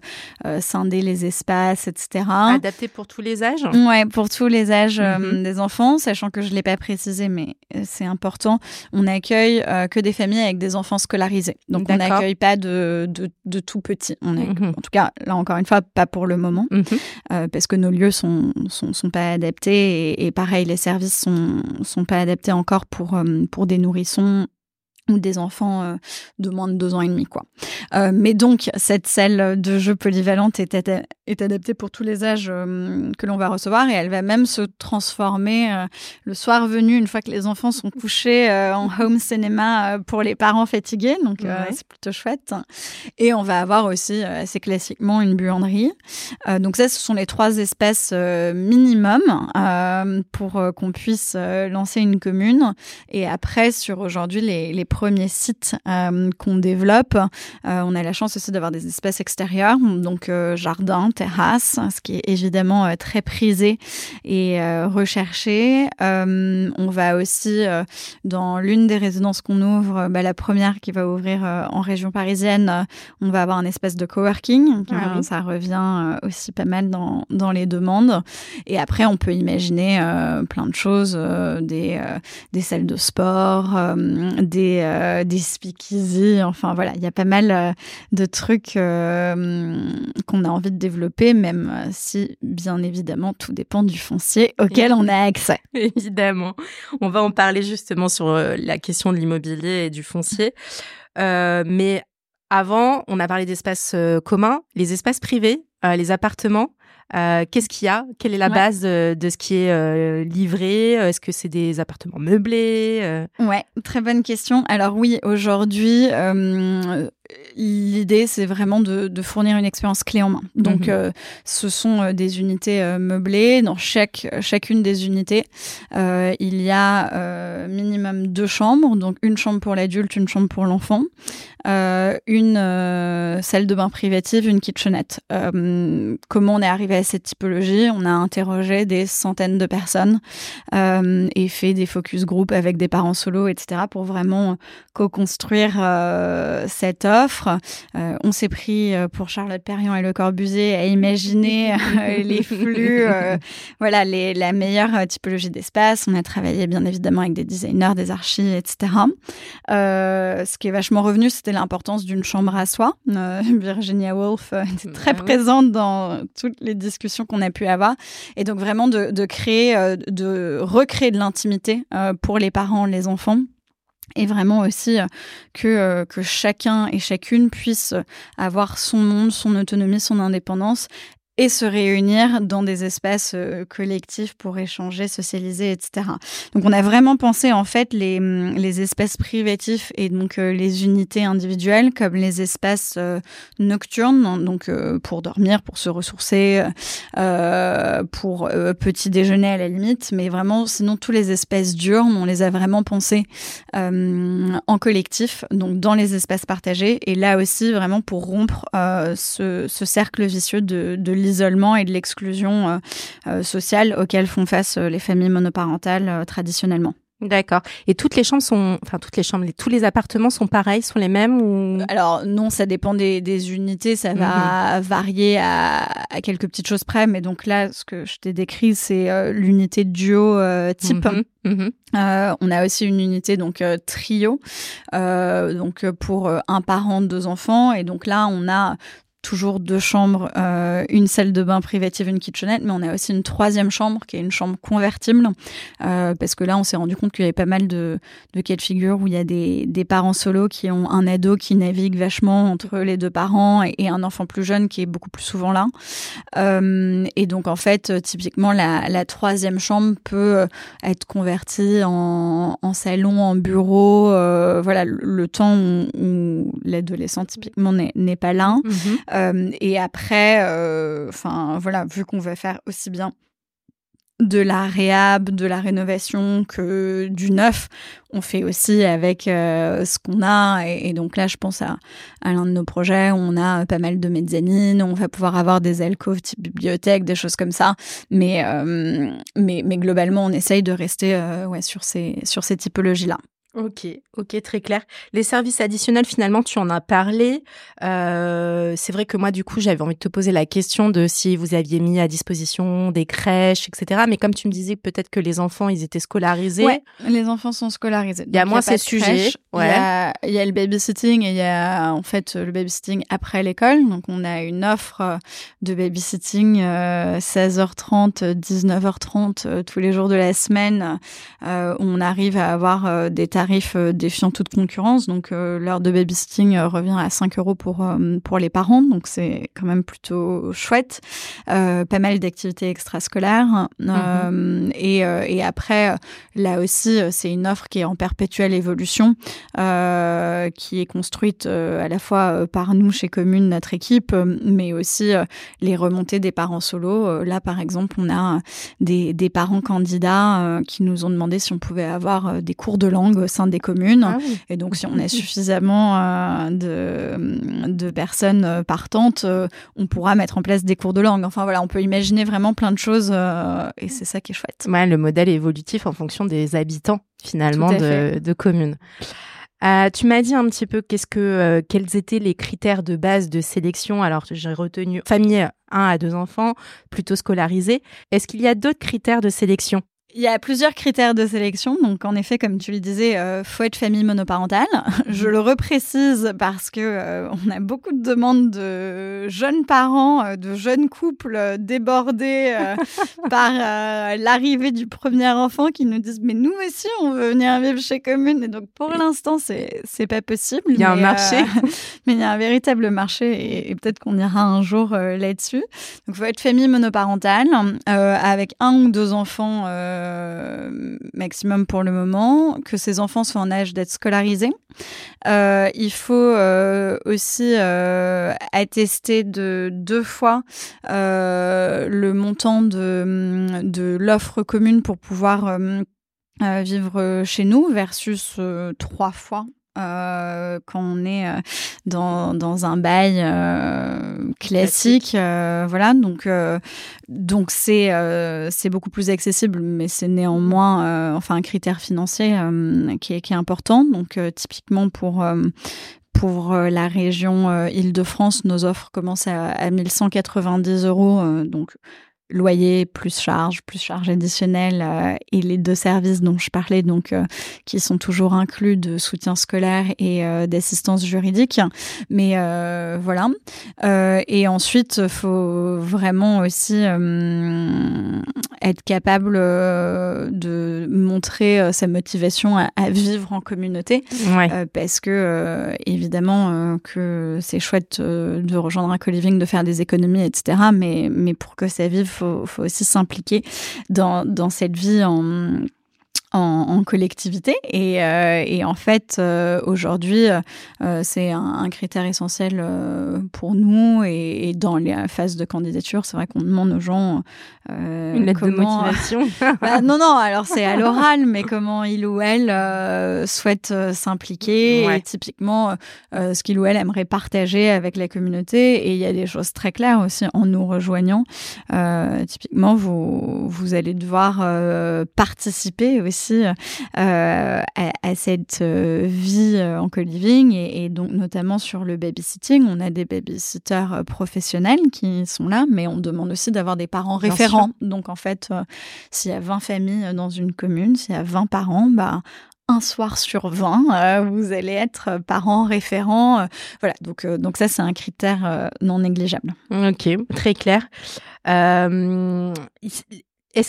scinder les espaces, etc. Adapté pour tous les âges. Ouais, pour tous les âges mhm. des enfants, sachant que je l'ai pas précisé, mais c'est important. On accueille euh, que des familles avec des enfants scolarisés. Donc on n'accueille pas de, de, tout petits. On est, mhm. En tout cas, là encore une fois, pas pour le moment, mhm. euh, parce que nos lieux sont, sont, sont pas adaptés et, pareil, les services sont, sont pas adaptés encore pour, euh, pour des nourrissons ou des enfants de moins de deux ans et demi quoi. Euh, mais donc cette salle de jeu polyvalente est, est adaptée pour tous les âges euh, que l'on va recevoir et elle va même se transformer euh, le soir venu une fois que les enfants sont couchés en home cinéma pour les parents fatigués. Donc c'est plutôt chouette. Et on va avoir aussi assez classiquement une buanderie. Donc ça ce sont les trois espèces minimum pour qu'on puisse lancer une commune. Et après sur aujourd'hui les, les premiers sites euh, qu'on développe. Euh, on a la chance aussi d'avoir des espaces extérieurs, donc euh, jardin, terrasse, ce qui est évidemment très prisé et recherché. on va aussi dans l'une des résidences qu'on ouvre, bah, la première qui va ouvrir en région parisienne, on va avoir un espace de coworking. Ah ça revient aussi pas mal dans, dans les demandes. Et après, on peut imaginer plein de choses, des, des salles de sport, des euh, des speakeasy. Enfin voilà, il y a pas mal euh, de trucs euh, qu'on a envie de développer, même si bien évidemment tout dépend du foncier auquel on a accès. Évidemment, on va en parler justement sur la question de l'immobilier et du foncier. mais avant, on a parlé d'espaces communs, les espaces privés, les appartements. Euh, qu'est-ce qu'il y a? Quelle est la base de, ce qui est euh, livré? Est-ce que c'est des appartements meublés euh? Ouais, très bonne question. Alors oui, aujourd'hui, l'idée c'est vraiment de, fournir une expérience clé en main. Donc, mhm. ce sont des unités meublées. Dans chaque chacune des unités, il y a minimum deux chambres, donc une chambre pour l'adulte, une chambre pour l'enfant. Une salle de bain privative, une kitchenette. Comment on est arrivé à cette typologie On a interrogé des centaines de personnes et fait des focus group avec des parents solo, etc. pour vraiment co-construire cette offre. on s'est pris pour Charlotte Perriand et Le Corbusier à imaginer les flux, voilà, les, la meilleure typologie d'espace. On a travaillé bien évidemment avec des designers, des archives, etc. ce qui est vachement revenu, c'était l'importance d'une chambre à soi. Euh, Virginia Woolf euh, était très présente dans toutes les discussions qu'on a pu avoir. Et donc vraiment de, créer, euh, de recréer de l'intimité pour les parents, les enfants et vraiment aussi que, que chacun et chacune puisse avoir son monde, son autonomie, son indépendance et se réunir dans des espaces euh, collectifs pour échanger, socialiser, etc. Donc on a vraiment pensé en fait les, mm, les espaces privatifs et donc euh, les unités individuelles comme les espaces euh, nocturnes, donc pour dormir, pour se ressourcer, pour petit déjeuner à la limite, mais vraiment sinon tous les espaces diurnes, on les a vraiment pensés en collectif, donc dans les espaces partagés et là aussi vraiment pour rompre ce, ce cercle vicieux de, de l'isolement et de l'exclusion euh, euh, sociale auxquelles font face euh, les familles monoparentales traditionnellement. D'accord. Et toutes les chambres sont, enfin toutes les chambres, tous les appartements sont pareils, sont les mêmes ou? Alors non, ça dépend des, des unités, ça va mhm. varier à, à, quelques petites choses près. Mais donc là, ce que je t'ai décrit, c'est euh, l'unité duo euh, type. Mhm. Mhm. Euh, on a aussi une unité donc trio, donc pour un parent, deux enfants. Et donc là, on a toujours deux chambres, euh, une salle de bain privative, une kitchenette, mais on a aussi une troisième chambre qui est une chambre convertible, euh, parce que là, on s'est rendu compte qu'il y avait pas mal de, cas de figure où il y a des, parents solos qui ont un ado qui navigue vachement entre les deux parents et, un enfant plus jeune qui est beaucoup plus souvent là. Euh, et donc, en fait, typiquement, la, troisième chambre peut être convertie en, salon, en bureau, voilà, le, temps où, l'adolescent typiquement n'est pas là. Mm-hmm. Euh, et après, euh, enfin voilà, vu qu'on va faire aussi bien de la réhab, de la rénovation que du neuf, on fait aussi avec euh, ce qu'on a. Et, donc là, je pense à, l'un de nos projets où on a pas mal de mezzanines, on va pouvoir avoir des alcôves type bibliothèque, des choses comme ça. Mais, mais, mais globalement, on essaye de rester sur ces, sur ces typologies-là. Ok, ok, très clair. Les services additionnels, finalement, tu en as parlé. Euh, c'est vrai que moi, du coup, j'avais envie de te poser la question de si vous aviez mis à disposition des crèches, etc. Mais comme tu me disais peut-être que les enfants, ils étaient scolarisés. Ouais, les enfants sont scolarisés. Il y a moins ces sujets. Ouais. Il, y a, le babysitting et il y a en fait le babysitting après l'école. Donc, on a une offre de babysitting 16h30, euh, 19h30 euh, tous les jours de la semaine. on arrive à avoir des tarifs tarif euh, défiant toute concurrence. Donc euh, l'heure de babysitting euh, revient à 5 euros pour pour les parents, donc c'est quand même plutôt chouette. pas mal d'activités extrascolaires mhm. et et après là aussi c'est une offre qui est en perpétuelle évolution, qui est construite à la fois par nous chez Commune, notre équipe, mais aussi les remontées des parents solos. là par exemple on a des des parents candidats qui nous ont demandé si on pouvait avoir des cours de langue sein des communes. Ah et donc, si on a suffisamment euh, de, de, personnes euh, partantes, euh, on pourra mettre en place des cours de langue. Enfin, voilà, on peut imaginer vraiment plein de choses et c'est ça qui est chouette. Ouais, le modèle est évolutif en fonction des habitants, finalement, de, de, communes. tu m'as dit un petit peu qu'est-ce que quels étaient les critères de base de sélection. Alors j'ai retenu famille 1 à 2 enfants, plutôt scolarisés. Est-ce qu'il y a d'autres critères de sélection? Il y a plusieurs critères de sélection. Donc, en effet, comme tu le disais, euh, faut être famille monoparentale. Je le reprécise parce que euh, on a beaucoup de demandes de jeunes parents, euh, de jeunes couples débordés par l'arrivée du premier enfant qui nous disent mais nous aussi on veut venir vivre chez Commune. Et donc, pour l'instant, c'est c'est pas possible. Il y a un marché, mais il y a un véritable marché et, peut-être qu'on ira un jour là-dessus. Donc, faut être famille monoparentale avec un ou deux enfants. Euh, maximum pour le moment, que ces enfants soient en âge d'être scolarisés. Euh, il faut euh, aussi attester de deux fois le montant de, de l'offre commune pour pouvoir vivre chez nous versus trois fois euh, quand on est euh, dans, dans un bail euh, classique, voilà. Donc donc c'est c'est beaucoup plus accessible mais c'est néanmoins enfin un critère financier qui est qui est important. Donc typiquement pour pour la région Île-de-France, nos offres commencent à, à 1190 euros, donc loyer plus charge, plus charge additionnelle euh, et les deux services dont je parlais, donc euh, qui sont toujours inclus de soutien scolaire et euh, d'assistance juridique. Mais voilà. et ensuite, faut vraiment aussi être capable de montrer sa motivation à, vivre en communauté, parce que évidemment que c'est chouette de rejoindre un co-living, de faire des économies, etc. Mais mais pour que ça vive faut, faut aussi s'impliquer dans, dans cette vie en en, collectivité. Et, euh, et, en fait, euh, aujourd'hui, euh, c'est un, critère essentiel pour nous. Et, dans les phases de candidature, c'est vrai qu'on demande aux gens une lettre de motivation. bah, non, non. Alors c'est à l'oral, mais comment il ou elle souhaite s'impliquer. Et typiquement, ce qu'il ou elle aimerait partager avec la communauté. Et il y a des choses très claires aussi en nous rejoignant. typiquement, vous vous allez devoir participer aussi aussi à, cette vie en co-living et, et, donc notamment sur le babysitting. On a des babysitters professionnels qui sont là, mais on demande aussi d'avoir des parents référents. Donc en fait, s'il y a 20 familles dans une commune, s'il y a 20 parents, bah un soir sur 20, euh, vous allez être parent référent. Euh, voilà, donc, euh, donc ça, c'est un critère non négligeable. Ok, très clair. Est-ce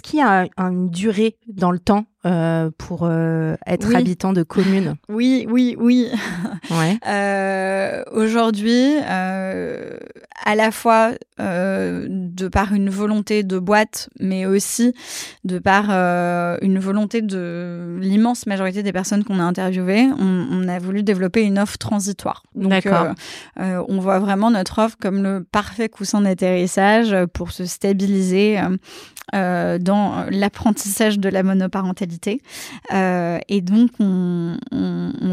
qu'il y a une durée dans le temps euh, pour euh, être habitant de commune Oui, oui, oui. Ouais. euh, Aujourd'hui, à la fois de par une volonté de boîte, mais aussi de par une volonté de l'immense majorité des personnes qu'on a interviewées, on, on, a voulu développer une offre transitoire. D'accord. on voit vraiment notre offre comme le parfait coussin d'atterrissage pour se stabiliser dans l'apprentissage de la monoparentalité. Euh, et donc, on,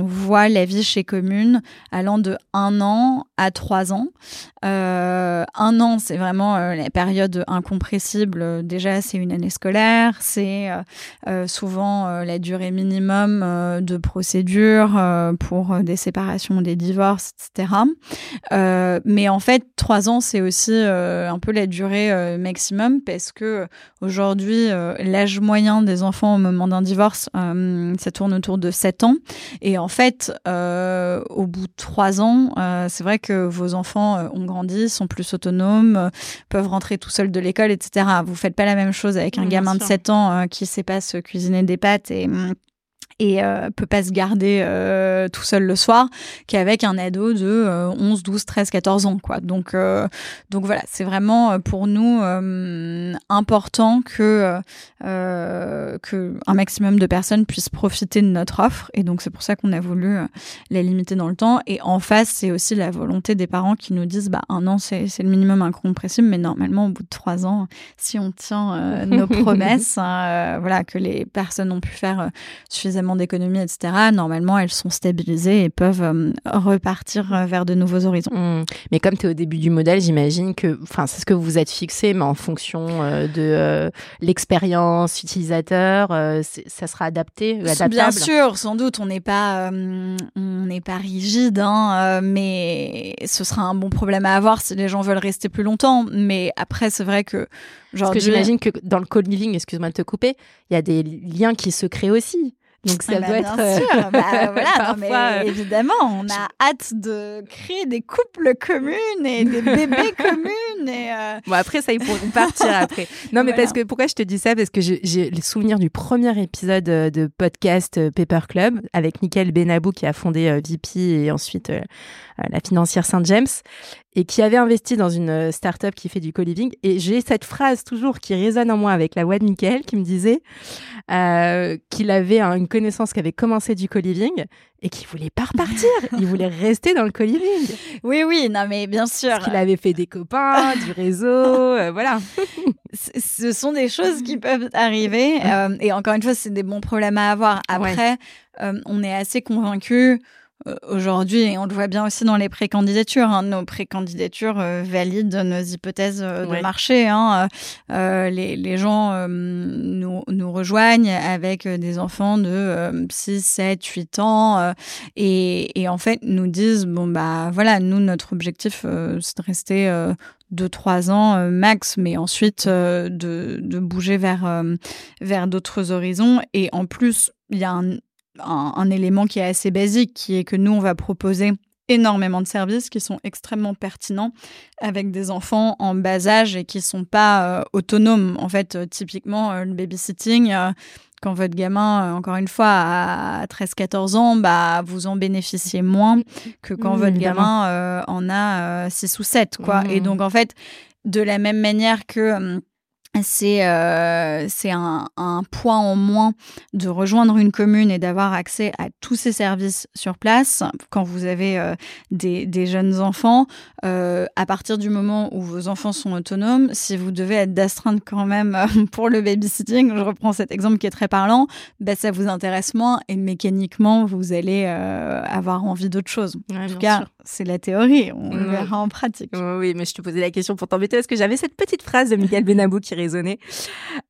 voit la vie chez Commune allant de un an à trois ans. Euh, un an, c'est vraiment euh, la période incompressible. Déjà, c'est une année scolaire, c'est souvent la durée minimum de procédure pour des séparations, des divorces, etc. mais en fait, trois ans, c'est aussi un peu la durée maximum parce que aujourd'hui, l'âge moyen des enfants au moment d'un divorce, ça tourne autour de 7 ans. Et en fait, au bout de trois ans, c'est vrai que vos enfants ont grandi, sont plus autonomes, euh, peuvent rentrer tout seuls de l'école, etc. Vous faites pas la même chose avec un gamin de 7 ans euh, qui sait pas se cuisiner des pâtes et hum, et euh, peut pas se garder euh, tout seul le soir qu'avec un ado de 11, 12, 13, 14 ans quoi. Donc euh, donc voilà, c'est vraiment euh, pour nous important que que un maximum de personnes puissent profiter de notre offre. Et donc c'est pour ça qu'on a voulu la limiter dans le temps. Et en face, c'est aussi la volonté des parents qui nous disent bah un an c'est c'est le minimum incompressible. Mais normalement au bout de trois ans si on tient nos promesses hein, voilà que les personnes ont pu faire suffisamment d'économie, etc., normalement, elles sont stabilisées et peuvent euh, repartir euh, vers de nouveaux horizons. Mmh. Mais comme tu es au début du modèle, j'imagine que, enfin, c'est ce que vous êtes fixé, mais en fonction euh, de l'expérience utilisateur, ça sera adapté, adaptable. Bien sûr, sans doute, on n'est pas, on n'est pas rigide, hein, mais ce sera un bon problème à avoir si les gens veulent rester plus longtemps. Mais après, c'est vrai que Parce que j'imagine que dans le co-living, excuse-moi de te couper, il y a des liens qui se créent aussi. Donc ça bah, doit être. Bien sûr, bah, voilà, mais euh, évidemment, on a hâte de créer des couples communs et des bébés communs. Et euh... Bon après ça ils pourront partir après. Non mais parce que pourquoi je te dis ça? Parce que j'ai le souvenir du premier épisode euh, de podcast euh, Paper Club avec Nickel Benabou qui a fondé VP et ensuite la financière Saint James et qui avait investi dans une euh, start-up qui fait du co-living. Et j'ai cette phrase toujours qui résonne en moi avec la voix de Michael qui me disait euh, qu'il avait une connaissance qui avait commencé du co-living et qu'il voulait pas repartir. il voulait rester dans le co-living. Oui, oui, non, mais bien sûr. Parce qu'il avait fait des copains, du réseau, euh, voilà. Ce sont des choses qui peuvent arriver. Euh, et encore une fois, c'est des bons problèmes à avoir. Après, on est assez convaincus euh, aujourd'hui, et on le voit bien aussi dans les précandidatures, hein, nos précandidatures euh, valident nos hypothèses euh, de marché. Hein, les, les, gens nous, nous, rejoignent avec des enfants de 6, 7, 8 ans et, et, en fait nous disent, bon bah voilà, nous notre objectif c'est de rester deux trois ans max mais ensuite de, de bouger vers vers d'autres horizons. Et en plus il y a un un, élément qui est assez basique, qui est que nous, on va proposer énormément de services qui sont extrêmement pertinents avec des enfants en bas âge et qui sont pas euh, autonomes. En fait, euh, typiquement, euh, le babysitting, quand votre gamin, encore une fois, a 13-14 ans, bah, vous en bénéficiez moins que quand mmh, votre gamin en a 6 ou 7, quoi. Et mmh. donc, en fait, de la même manière que hum, c'est euh, un, un, point en moins de rejoindre une commune et d'avoir accès à tous ces services sur place quand vous avez euh, des, des, jeunes enfants. Euh, à partir du moment où vos enfants sont autonomes, si vous devez être d'astreinte quand même pour le babysitting, je reprends cet exemple qui est très parlant, bah, ça vous intéresse moins et mécaniquement vous allez avoir envie d'autre chose. en tout cas, c'est la théorie. On le verra en pratique. Oui, mais je te posais la question pour t'embêter parce que j'avais cette petite phrase de Miguel Benabou qui raisonner.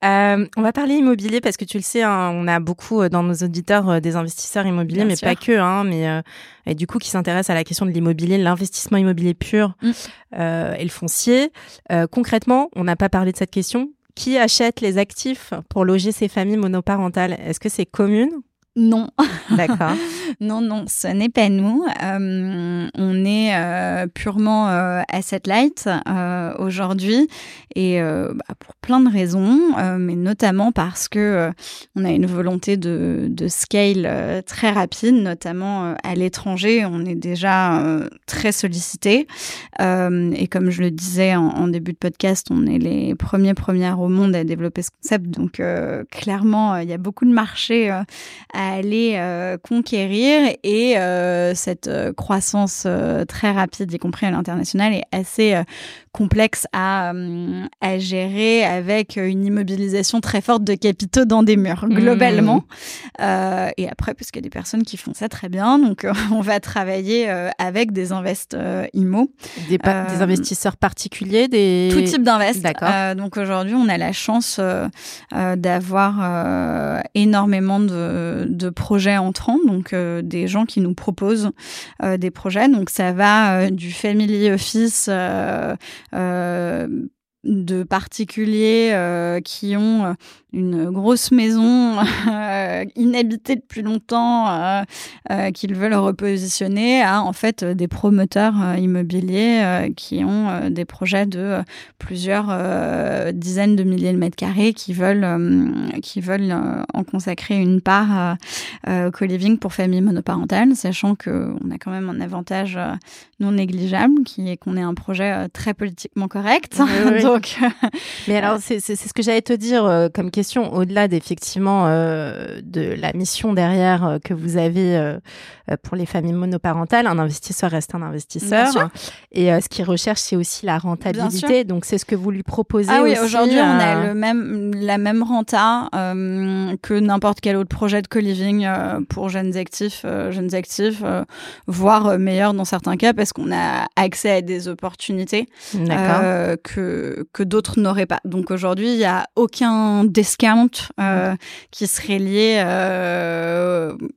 Euh, on va parler immobilier parce que tu le sais, hein, on a beaucoup dans nos auditeurs des investisseurs immobiliers, mais pas que, hein, mais et du coup qui s'intéressent à la question de l'immobilier, l'investissement immobilier pur mm. et le foncier. concrètement, on n'a pas parlé de cette question. Qui achète les actifs pour loger ces familles monoparentales? Est-ce que c'est commune non. D'accord. non, non, ce n'est pas nous. Euh, on est euh, purement euh, asset light euh, aujourd'hui et bah, pour plein de raisons, mais notamment parce que on a une volonté de, de scale très rapide, notamment à l'étranger. On est déjà très sollicité et comme je le disais en, en, début de podcast, on est les premiers premières au monde à développer ce concept. Donc clairement, il y a beaucoup de marchés à aller euh, conquérir et euh, cette euh, croissance très rapide, y compris à l'international, est assez complexe à, à gérer avec une immobilisation très forte de capitaux dans des murs, mmh. globalement. et après, puisqu'il y a des personnes qui font ça très bien, donc on va travailler avec des invest immo. Des, des, investisseurs particuliers des... Tout type d'invest. D'accord. donc aujourd'hui, on a la chance d'avoir énormément de de projets entrants, donc euh, des gens qui nous proposent euh, des projets. Donc ça va euh, du family office euh, de particuliers qui ont une grosse maison euh, inhabitée depuis longtemps euh, euh, qu'ils veulent repositionner à en fait des promoteurs immobiliers qui ont des projets de plusieurs dizaines de milliers de mètres carrés qui veulent qui veulent en consacrer une part au co-living pour familles monoparentales sachant que on a quand même un avantage non négligeable qui est qu'on est un projet très politiquement correct donc mais alors c'est ce que j'allais te dire comme question au-delà d'effectivement euh, de la mission derrière euh, que vous avez euh, pour les familles monoparentales. Un investisseur reste un investisseur. Et ce qu'il recherche, c'est aussi la rentabilité. Donc, c'est ce que vous lui proposez. Ah oui, aujourd'hui, on a le même, la même renta que n'importe quel autre projet de co-living pour jeunes actifs, jeunes actifs, voire meilleur dans certains cas parce qu'on a accès à des opportunités que, que d'autres n'auraient pas. Donc, aujourd'hui, il n'y a aucun discount qui serait lié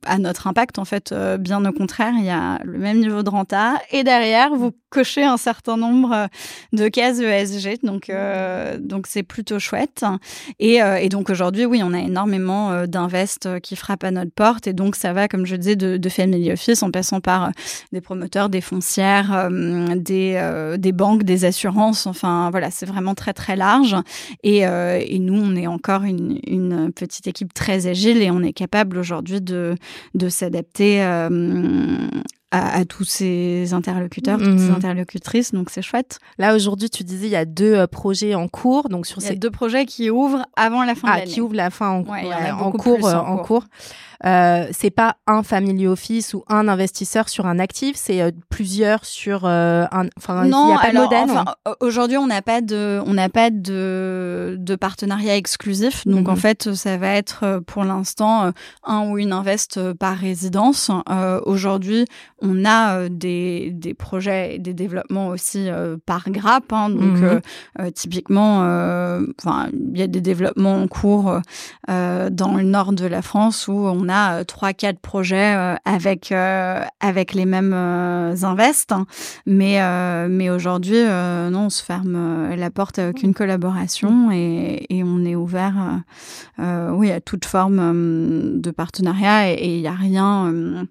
à notre impact en fait euh, bien au contraire, il y a le même niveau de renta et derrière vous cochez un certain nombre euh, de cases ESG, donc euh, donc c'est plutôt chouette. Et, et donc aujourd'hui, oui, on a énormément d'invest qui frappent à notre porte et donc ça va, comme je disais, de, de family office en passant par des promoteurs, des foncières, des des banques, des assurances. Enfin voilà, c'est vraiment très très large. Et, et nous, on est encore une, une petite équipe très agile et on est capable aujourd'hui de de s'adapter euh, à, tous ces interlocuteurs, toutes ces mhm. interlocutrices, donc c'est chouette. Là aujourd'hui, tu disais il y a deux euh, projets en cours, donc sur il y a deux projets qui ouvrent avant la fin ah, de l'année. qui ouvrent la fin en, en, cours, en, cours. Euh, c'est pas un family office ou un investisseur sur un actif, c'est euh, plusieurs sur euh, un. Enfin, non, il y a pas alors, de modèle. Enfin, aujourd'hui, on n'a pas de, on n'a pas de, de partenariat exclusif. Donc en mhm. fait, ça va être euh, pour l'instant un ou une invest par résidence. aujourd'hui, on a des, des projets, des développements aussi par grappe. Hein, donc mhm. typiquement, enfin, il y a des développements en cours dans le nord de la France où on a euh, trois quatre projets euh, avec euh, avec les mêmes invests mais mais aujourd'hui non on se ferme la porte à aucune collaboration et, et on est ouvert oui à toute forme de partenariat et il n'y a rien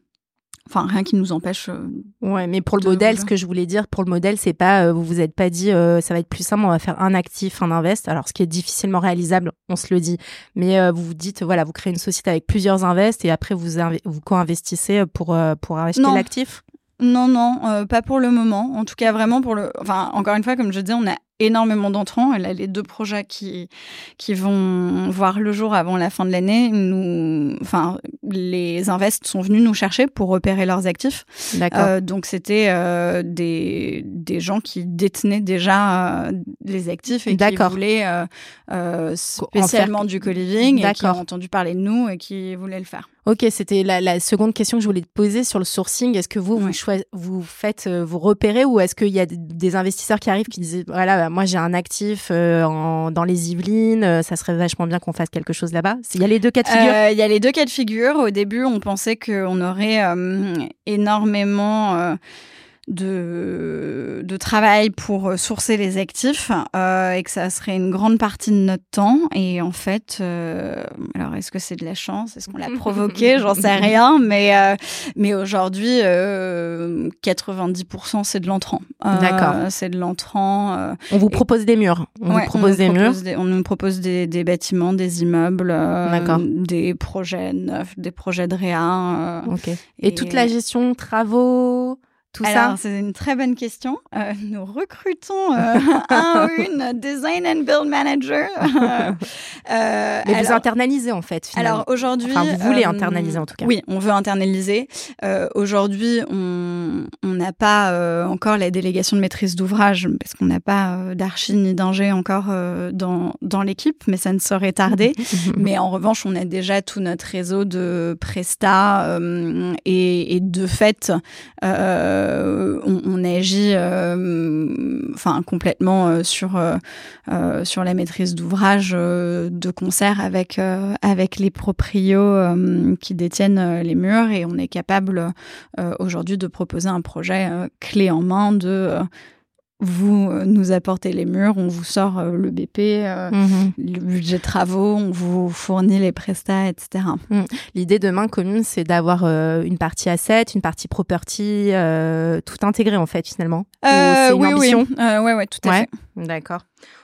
Enfin, rien qui nous empêche. Euh, ouais, mais pour le modèle, ce que je voulais dire, pour le modèle, c'est pas, euh, vous vous êtes pas dit, euh, ça va être plus simple, on va faire un actif, un invest. Alors, ce qui est difficilement réalisable, on se le dit. Mais vous vous dites, voilà, vous créez une société avec plusieurs invests et après vous vous co-investissez pour pour acheter l'actif? Non, non, pas pour le moment. En tout cas, vraiment pour le. Enfin, encore une fois, comme je disais, on a énormément d'entrants. A les deux projets qui qui vont voir le jour avant la fin de l'année. Nous, enfin, les invests sont venus nous chercher pour repérer leurs actifs. D'accord. Euh, donc c'était euh, des des gens qui détenaient déjà euh, les actifs et qui voulaient euh, euh, spécialement du co-living et qui ont entendu parler de nous et qui voulaient le faire. Ok, c'était la, seconde question que je voulais te poser sur le sourcing. Est-ce que vous, vous, vous faites, euh, vous repérez ou est-ce qu'il y a des investisseurs qui arrivent qui disent, voilà, bah, moi j'ai un actif euh, dans les Yvelines, euh, ça serait vachement bien qu'on fasse quelque chose là-bas Il y a les deux cas de figure? Il y a les deux cas de figure. Au début, on pensait qu'on aurait énormément de, de travail pour euh, sourcer les actifs euh, et que ça serait une grande partie de notre temps. Et en fait, euh, alors est-ce que c'est de la chance? Est-ce qu'on l'a provoqué? J'en sais rien. Mais, euh, mais aujourd'hui, 90% c'est de l'entrant. D'accord. C'est de l'entrant. on vous propose des murs. On vous propose des murs. on nous propose des, des bâtiments, des immeubles, des projets neufs, des projets de réa. ok. Et, et toute la gestion, travaux alors, c'est une très bonne question. Euh, nous recrutons euh, un ou une design and build manager. euh, Mais vous internalisez en fait. Finalement. Alors aujourd'hui, enfin, vous voulez euh, internaliser en tout cas. Oui, on veut internaliser. Euh, aujourd'hui, on n'a pas encore la délégation de maîtrise d'ouvrage parce qu'on n'a pas d'archi ni d'ingé encore dans dans l'équipe, mais ça ne saurait tarder. mais en revanche, on a déjà tout notre réseau de presta et, et, de fait. Euh, on, agit euh, complètement euh, sur sur la maîtrise d'ouvrage de concert avec avec les proprios qui détiennent les murs. Et on est capable aujourd'hui de proposer un projet clé en main de vous euh, nous apportez les murs, on vous sort euh, le BP, euh, mhm. le budget de travaux, on vous fournit les prestats, etc. Mhm. L'idée de main commune, c'est d'avoir une partie asset, une partie property, tout intégré en fait finalement. c'est une oui, ambition. oui, ouais, ouais, tout à fait. D'accord.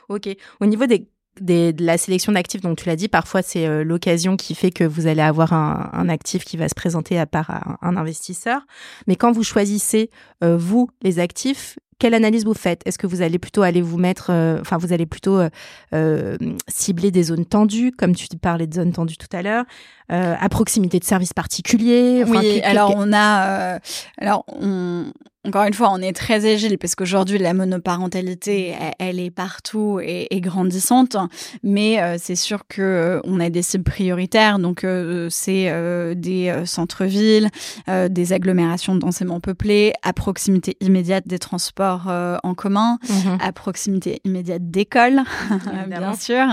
Ok. Au niveau des de la sélection d'actifs, donc tu l'as dit, parfois c'est l'occasion qui fait que vous allez avoir un, actif qui va se présenter à part à un, investisseur. Mais quand vous choisissez, vous, les actifs, quelle analyse vous faites? Est-ce que vous allez plutôt aller vous mettre, euh, enfin vous allez plutôt euh, euh, cibler des zones tendues, comme tu parlais de zones tendues tout à l'heure, à proximité de services particuliers? Oui, alors on a, alors on, encore une fois, on est très agile parce qu'aujourd'hui, la monoparentalité, elle, est partout et, grandissante. Mais euh, c'est sûr que euh, on a des cibles prioritaires. Donc, euh, c'est des centres-villes, des agglomérations densément peuplées, à proximité immédiate des transports en commun, mhm. à proximité immédiate d'écoles, bien sûr,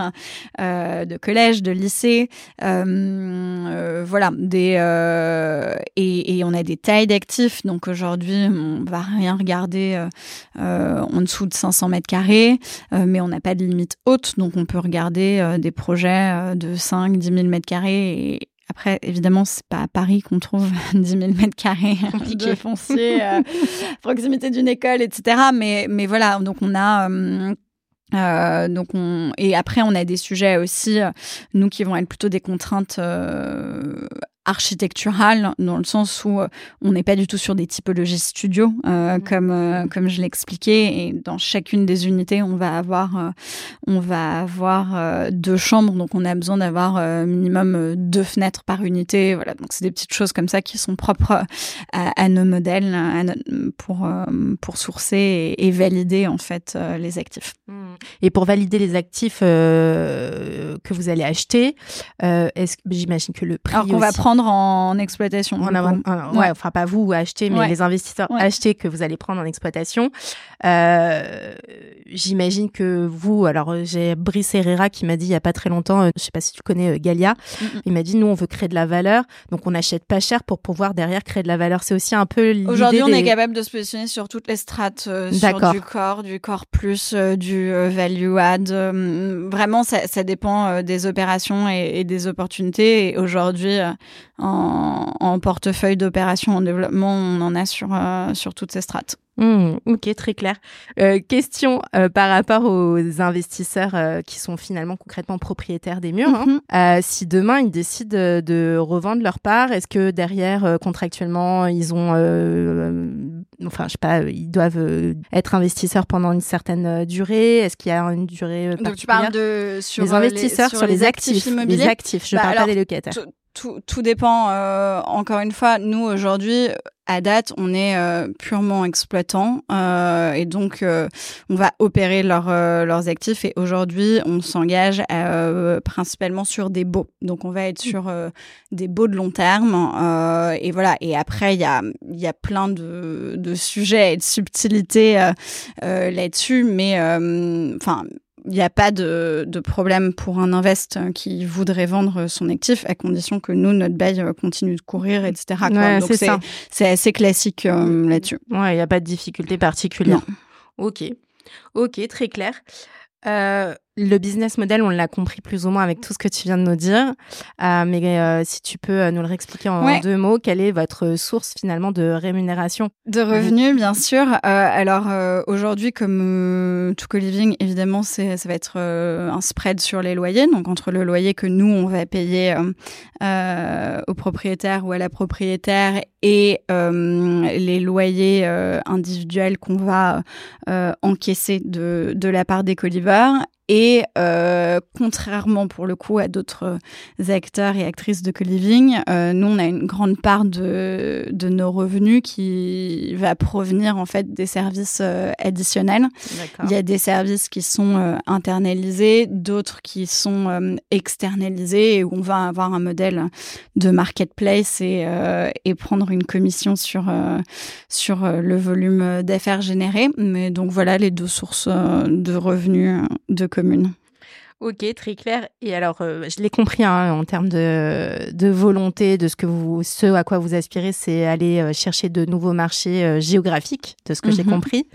de collèges, de lycées. voilà, des et, et, on a des tailles d'actifs. Donc aujourd'hui, on va rien regarder euh, euh, en dessous de 500 mètres carrés, euh, mais on n'a pas de limite haute, donc on peut regarder des projets de 5, 10 000 mètres carrés et après, évidemment, c'est pas à Paris qu'on trouve 10 000 mètres carrés de foncier, proximité d'une école, etc. Mais, mais voilà, donc on a. donc on et après on a des sujets aussi nous qui vont être plutôt des contraintes architecturale dans le sens où euh, on n'est pas du tout sur des typologies studio euh, mmh. comme euh, comme je l'expliquais. Et dans chacune des unités on va avoir on va avoir deux chambres. Donc on a besoin d'avoir minimum deux fenêtres par unité. Voilà. Donc c'est des petites choses comme ça qui sont propres à, nos modèles pour pour sourcer et, valider en fait les actifs. Mmh. et pour valider les actifs que vous allez acheter est-ce j'imagine que le prix alors qu'on va prendre en exploitation. ouais. enfin pas vous acheter, mais les investisseurs acheter que vous allez prendre en exploitation. Euh, J'imagine que vous, alors j'ai Brice Herrera qui m'a dit il y a pas très longtemps, euh, je sais pas si tu connais euh, Galia, il m'a dit nous on veut créer de la valeur, donc on achète pas cher pour pouvoir derrière créer de la valeur. C'est aussi un peu Aujourd'hui, on est capable de se positionner sur toutes les strates, euh, sur du corps, du corps plus, du value add. vraiment, ça, ça dépend des opérations et, et, des opportunités. Et aujourd'hui, en, en, portefeuille d'opérations en développement, on en a sur, sur toutes ces strates. Mmh, ok, très clair. Euh, question euh, par rapport aux investisseurs euh, qui sont finalement concrètement propriétaires des murs. Hein. Mmh. si demain ils décident de revendre leur part, est-ce que derrière contractuellement ils ont, enfin je sais pas, ils doivent être investisseurs pendant une certaine durée? Est-ce qu'il y a une durée particulière Donc tu parles de sur les investisseurs, sur, les, actifs, immobiliers. Les actifs. Je bah, parle pas des locataires tout, dépend. Euh, encore une fois, nous aujourd'hui, à date, on est purement exploitant et donc on va opérer leurs actifs. Et aujourd'hui, on s'engage principalement sur des baux. Donc on va être sur des baux de long terme. et voilà. Et après, il y a, y a plein de, de sujets et de subtilités là-dessus, mais enfin il n'y a pas de, de, problème pour un invest qui voudrait vendre son actif à condition que nous, notre bail euh, continue de courir, etc. Donc c'est assez classique euh, là-dessus. Ouais, il n'y a pas de difficulté particulière. Ok, ok, très clair. Euh, le business model, on l'a compris plus ou moins avec tout ce que tu viens de nous dire. Euh, mais euh, si tu peux euh, nous le réexpliquer en deux mots, quelle est votre source finalement de rémunération? De revenus, bien sûr. alors aujourd'hui, comme tout co-living, évidemment, c'est ça va être un spread sur les loyers, donc entre le loyer que nous on va payer au propriétaire ou à la propriétaire et les loyers individuels qu'on va encaisser de, de la part des co-livers et euh, contrairement pour le coup à d'autres acteurs et actrices de co-living, euh, nous on a une grande part de, de nos revenus qui va provenir en fait des services euh, additionnels. Il y a des services qui sont euh, internalisés, d'autres qui sont euh, externalisés et où on va avoir un modèle de marketplace et, et prendre une commission sur sur le volume d'affaires généré. Mais donc voilà les deux sources de revenus de Ok, très clair. Et alors, euh, je l'ai compris hein, en termes de, de, volonté, de ce que vous, ce à quoi vous aspirez, c'est aller euh, chercher de nouveaux marchés euh, géographiques, de ce que j'ai mhm. compris.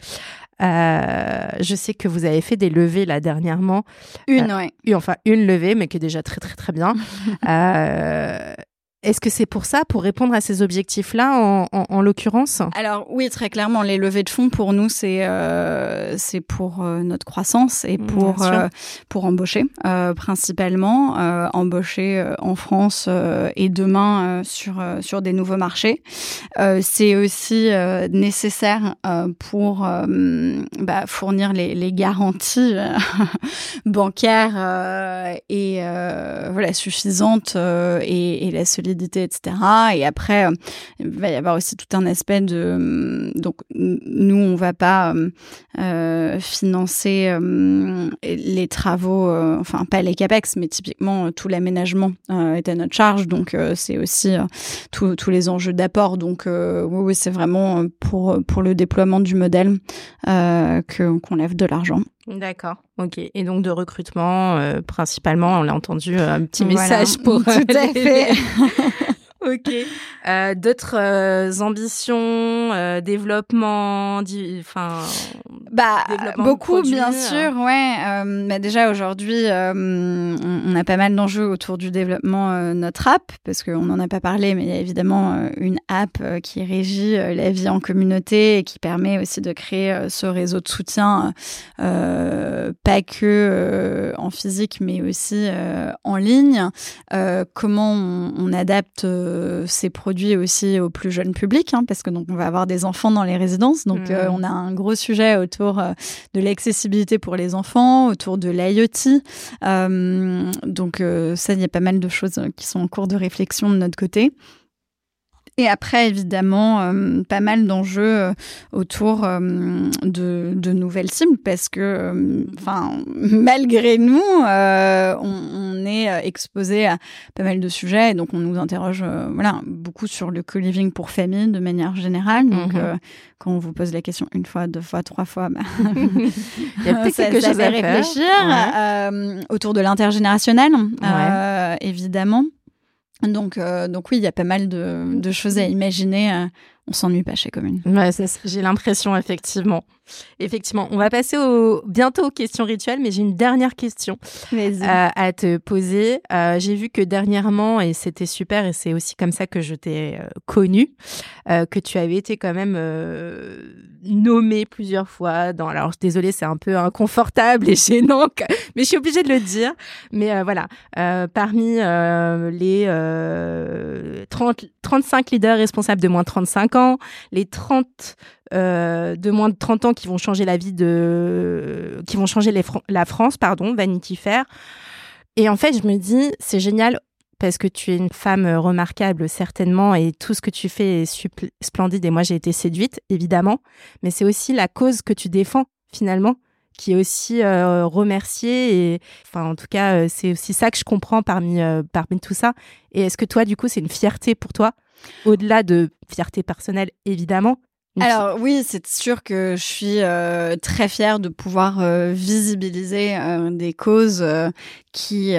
je sais que vous avez fait des levées là dernièrement. Une, oui. Enfin, une levée, mais qui est déjà très très très bien. Est-ce que c'est pour ça, pour répondre à ces objectifs-là, en, en, en l'occurrence? Alors oui, très clairement, les levées de fonds pour nous, c'est euh, c'est pour euh, notre croissance et pour euh, pour embaucher euh, principalement, euh, embaucher en France et demain sur sur des nouveaux marchés. c'est aussi nécessaire pour bah, fournir les, les garanties bancaires et voilà suffisantes et, et la solidité etc. Et après, euh, il va y avoir aussi tout un aspect de... Euh, donc, nous, on va pas euh, financer les travaux, enfin, pas les CAPEX, mais typiquement, tout l'aménagement est à notre charge. Donc, c'est aussi tous les enjeux d'apport. Donc, oui, oui c'est vraiment pour, pour le déploiement du modèle qu'on lève de l'argent. D'accord, ok. Et donc de recrutement, principalement, on l'a entendu, un petit message pour... Tout à fait. ok. Euh, D'autres euh, ambitions, euh, développement, enfin. Bah beaucoup bien sûr, ouais. Euh, bah, déjà aujourd'hui, on, a pas mal d'enjeux autour du développement notre app parce qu'on n'en a pas parlé, mais il y a évidemment une app qui régit la vie en communauté et qui permet aussi de créer ce réseau de soutien, pas que en physique, mais aussi en ligne. comment on, on adapte ces produits aussi au plus jeune public, hein, parce que donc on va avoir des enfants dans les résidences, donc euh, mmh. on a un gros sujet autour euh, de l'accessibilité pour les enfants, autour de l'IoT. Euh, donc ça, il y a pas mal de choses qui sont en cours de réflexion de notre côté. Et après, évidemment, euh, pas mal d'enjeux euh, autour euh, de, de, nouvelles cibles parce que, enfin, malgré nous, on, on, est exposé à pas mal de sujets et donc on nous interroge, voilà, beaucoup sur le co-living pour famille de manière générale. Donc, mhm. quand on vous pose la question une fois, deux fois, trois fois, bah, il y a peut-être quelque chose à réfléchir autour de l'intergénérationnel, évidemment. Donc, euh, donc oui, il y a pas mal de, de choses à imaginer. On s'ennuie pas chez Commune. Ouais, j'ai l'impression, effectivement. Effectivement. On va passer au, bientôt aux questions rituelles, mais j'ai une dernière question euh, à te poser. Euh, j'ai vu que dernièrement, et c'était super, et c'est aussi comme ça que je t'ai euh, connu, euh, que tu avais été quand même euh, nommé plusieurs fois dans. Alors, désolée, c'est un peu inconfortable et gênant, mais je suis obligée de le dire. Mais voilà, parmi les 30, 35 leaders responsables de moins de 35 ans, les 30 euh, de moins de 30 ans qui vont changer la vie de, qui vont changer la France, pardon, Vanity Fair. Et en fait, je me dis, c'est génial parce que tu es une femme remarquable, certainement, et tout ce que tu fais est splendide. Et moi, j'ai été séduite, évidemment. Mais c'est aussi la cause que tu défends, finalement, qui est aussi euh, remerciée. Et, enfin, en tout cas, euh, c'est aussi ça que je comprends parmi, parmi tout ça. Et est-ce que toi, du coup, c'est une fierté pour toi, au-delà de fierté personnelle, évidemment, alors oui, c'est sûr que je suis euh, très fière de pouvoir euh, visibiliser euh, des causes qui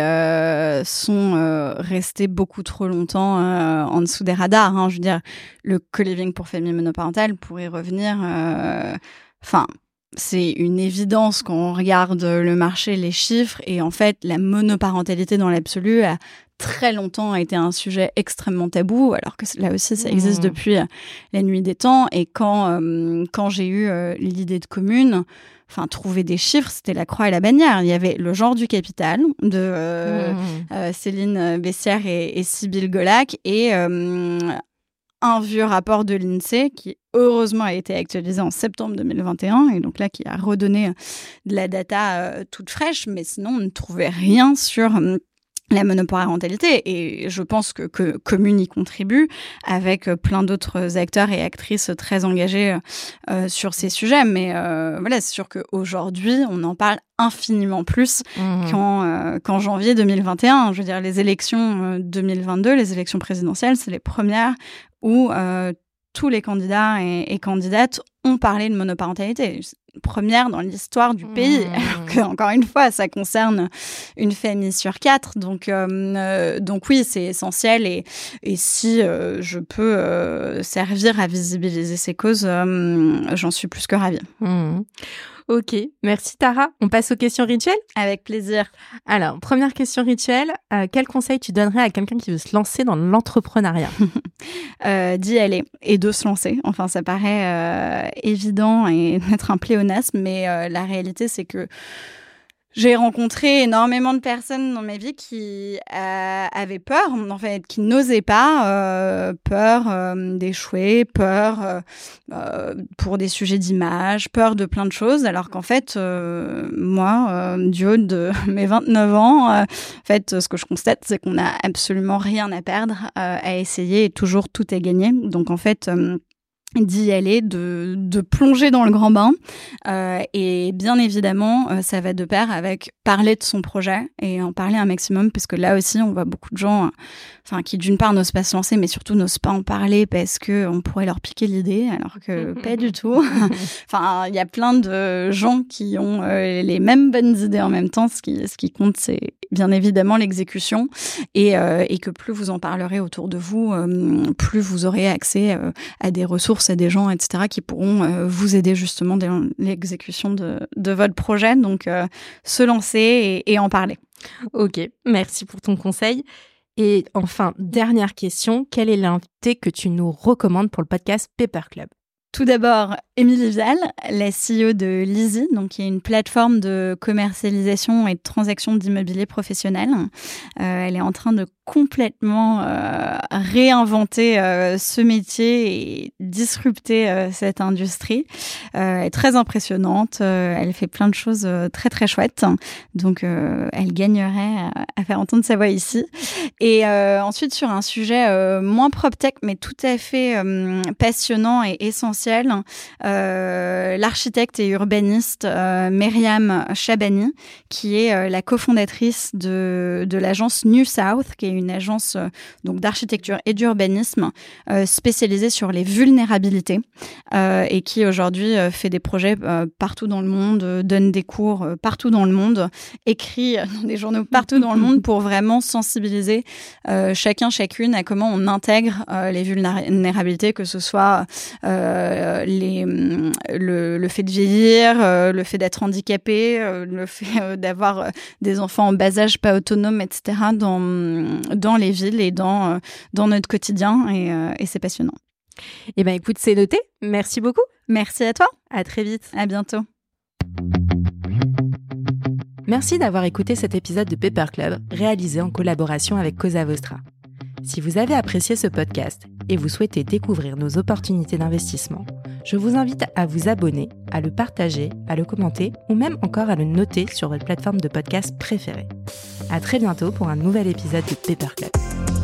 sont restées beaucoup trop longtemps en dessous des radars. Hein. Je veux dire, le co-living pour familles monoparentales pourrait revenir. Enfin, c'est une évidence quand on regarde le marché, les chiffres, et en fait, la monoparentalité dans l'absolu a très longtemps été un sujet extrêmement tabou, alors que là aussi, ça existe mmh. depuis euh, la nuit des temps. Et quand, euh, quand j'ai eu euh, l'idée de commune, enfin trouver des chiffres, c'était la croix et la bannière. Il y avait le genre du capital de mmh. Céline Bessière et, et Sybille Golac et un vieux rapport de l'INSEE qui heureusement a été actualisé en septembre 2021 et donc là qui a redonné de la data toute fraîche, mais sinon on ne trouvait rien sur la monoparentalité. Et je pense que, que Commune y contribue avec euh, plein d'autres acteurs et actrices très engagés euh, sur ces sujets. Mais euh, voilà c'est sûr qu'aujourd'hui on en parle infiniment plus mmh. qu'en janvier 2021 je veux dire les élections 2022 les élections présidentielles c'est les premières où tous les candidats et, et, candidates ont parlé de monoparentalité première dans l'histoire du pays. Mmh. Alors que, encore une fois, ça concerne une famille sur quatre. Donc, euh, euh, donc oui, c'est essentiel. Et, et si euh, je peux servir à visibiliser ces causes, j'en suis plus que ravie. Mmh. Ok, merci Tara. On passe aux questions rituelles Avec plaisir. Alors, première question rituelle, euh, quel conseil tu donnerais à quelqu'un qui veut se lancer dans l'entrepreneuriat? Euh, D'y aller et de se lancer. Enfin, ça paraît euh, évident et d'être un pléonasme, mais la réalité, c'est que j'ai rencontré énormément de personnes dans ma vie qui euh, avaient peur, en fait, qui n'osaient pas, euh, peur euh, d'échouer, peur euh, euh, pour des sujets d'image, peur de plein de choses, alors qu'en fait, moi, du haut de mes 29 ans, en fait, ce que je constate, c'est qu'on n'a absolument rien à perdre à essayer et toujours tout est gagné. Donc en fait, d'y aller, de, de plonger dans le grand bain. Euh, et bien évidemment, euh, ça va de pair avec parler de son projet et en parler un maximum, parce que là aussi, on voit beaucoup de gens, enfin, qui d'une part n'osent pas se lancer, mais surtout n'osent pas en parler parce que on pourrait leur piquer l'idée, alors que pas du tout. enfin, il y a plein de gens qui ont euh, les mêmes bonnes idées en même temps. Ce qui, ce qui compte, c'est bien évidemment l'exécution et, euh, et que plus vous en parlerez autour de vous, plus vous aurez accès à des ressources c'est des gens, etc., qui pourront euh, vous aider justement dans l'exécution de, votre projet. Donc, euh, se lancer et, en parler. Ok, merci pour ton conseil. Et enfin, dernière question, quel est l'invité que tu nous recommandes pour le podcast Paper Club? Tout d'abord, Émilie Vial, la CEO de Lizzy, donc qui est une plateforme de commercialisation et de transaction d'immobilier professionnel. Euh, elle est en train de complètement euh, réinventer euh, ce métier et disrupter euh, cette industrie. Elle est très impressionnante. elle fait plein de choses très très chouettes. Donc, elle gagnerait à, faire entendre sa voix ici. Et ensuite, sur un sujet moins prop tech, mais tout à fait passionnant et essentiel, l'architecte et urbaniste Myriam Chabani, qui est la cofondatrice de, de l'agence New South, qui est une agence euh, donc d'architecture et d'urbanisme euh, spécialisée sur les vulnérabilités euh, et qui aujourd'hui fait des projets partout dans le monde, donne des cours partout dans le monde, écrit dans des journaux partout dans le monde pour vraiment sensibiliser chacun chacune à comment on intègre les vulnérabilités, que ce soit le, le, fait de vieillir, le fait d'être handicapé, le fait d'avoir des enfants en bas âge pas autonomes, etc. dans dans les villes et dans, euh, dans notre quotidien et, euh, et c'est passionnant. Eh ben écoute, c'est noté. Merci beaucoup. Merci à toi. À très vite. À bientôt. Merci d'avoir écouté cet épisode de Paper Club réalisé en collaboration avec Cosa Vostra. Si vous avez apprécié ce podcast et vous souhaitez découvrir nos opportunités d'investissement, je vous invite à vous abonner, à le partager, à le commenter ou même encore à le noter sur votre plateforme de podcast préférée. À très bientôt pour un nouvel épisode de Paper Club.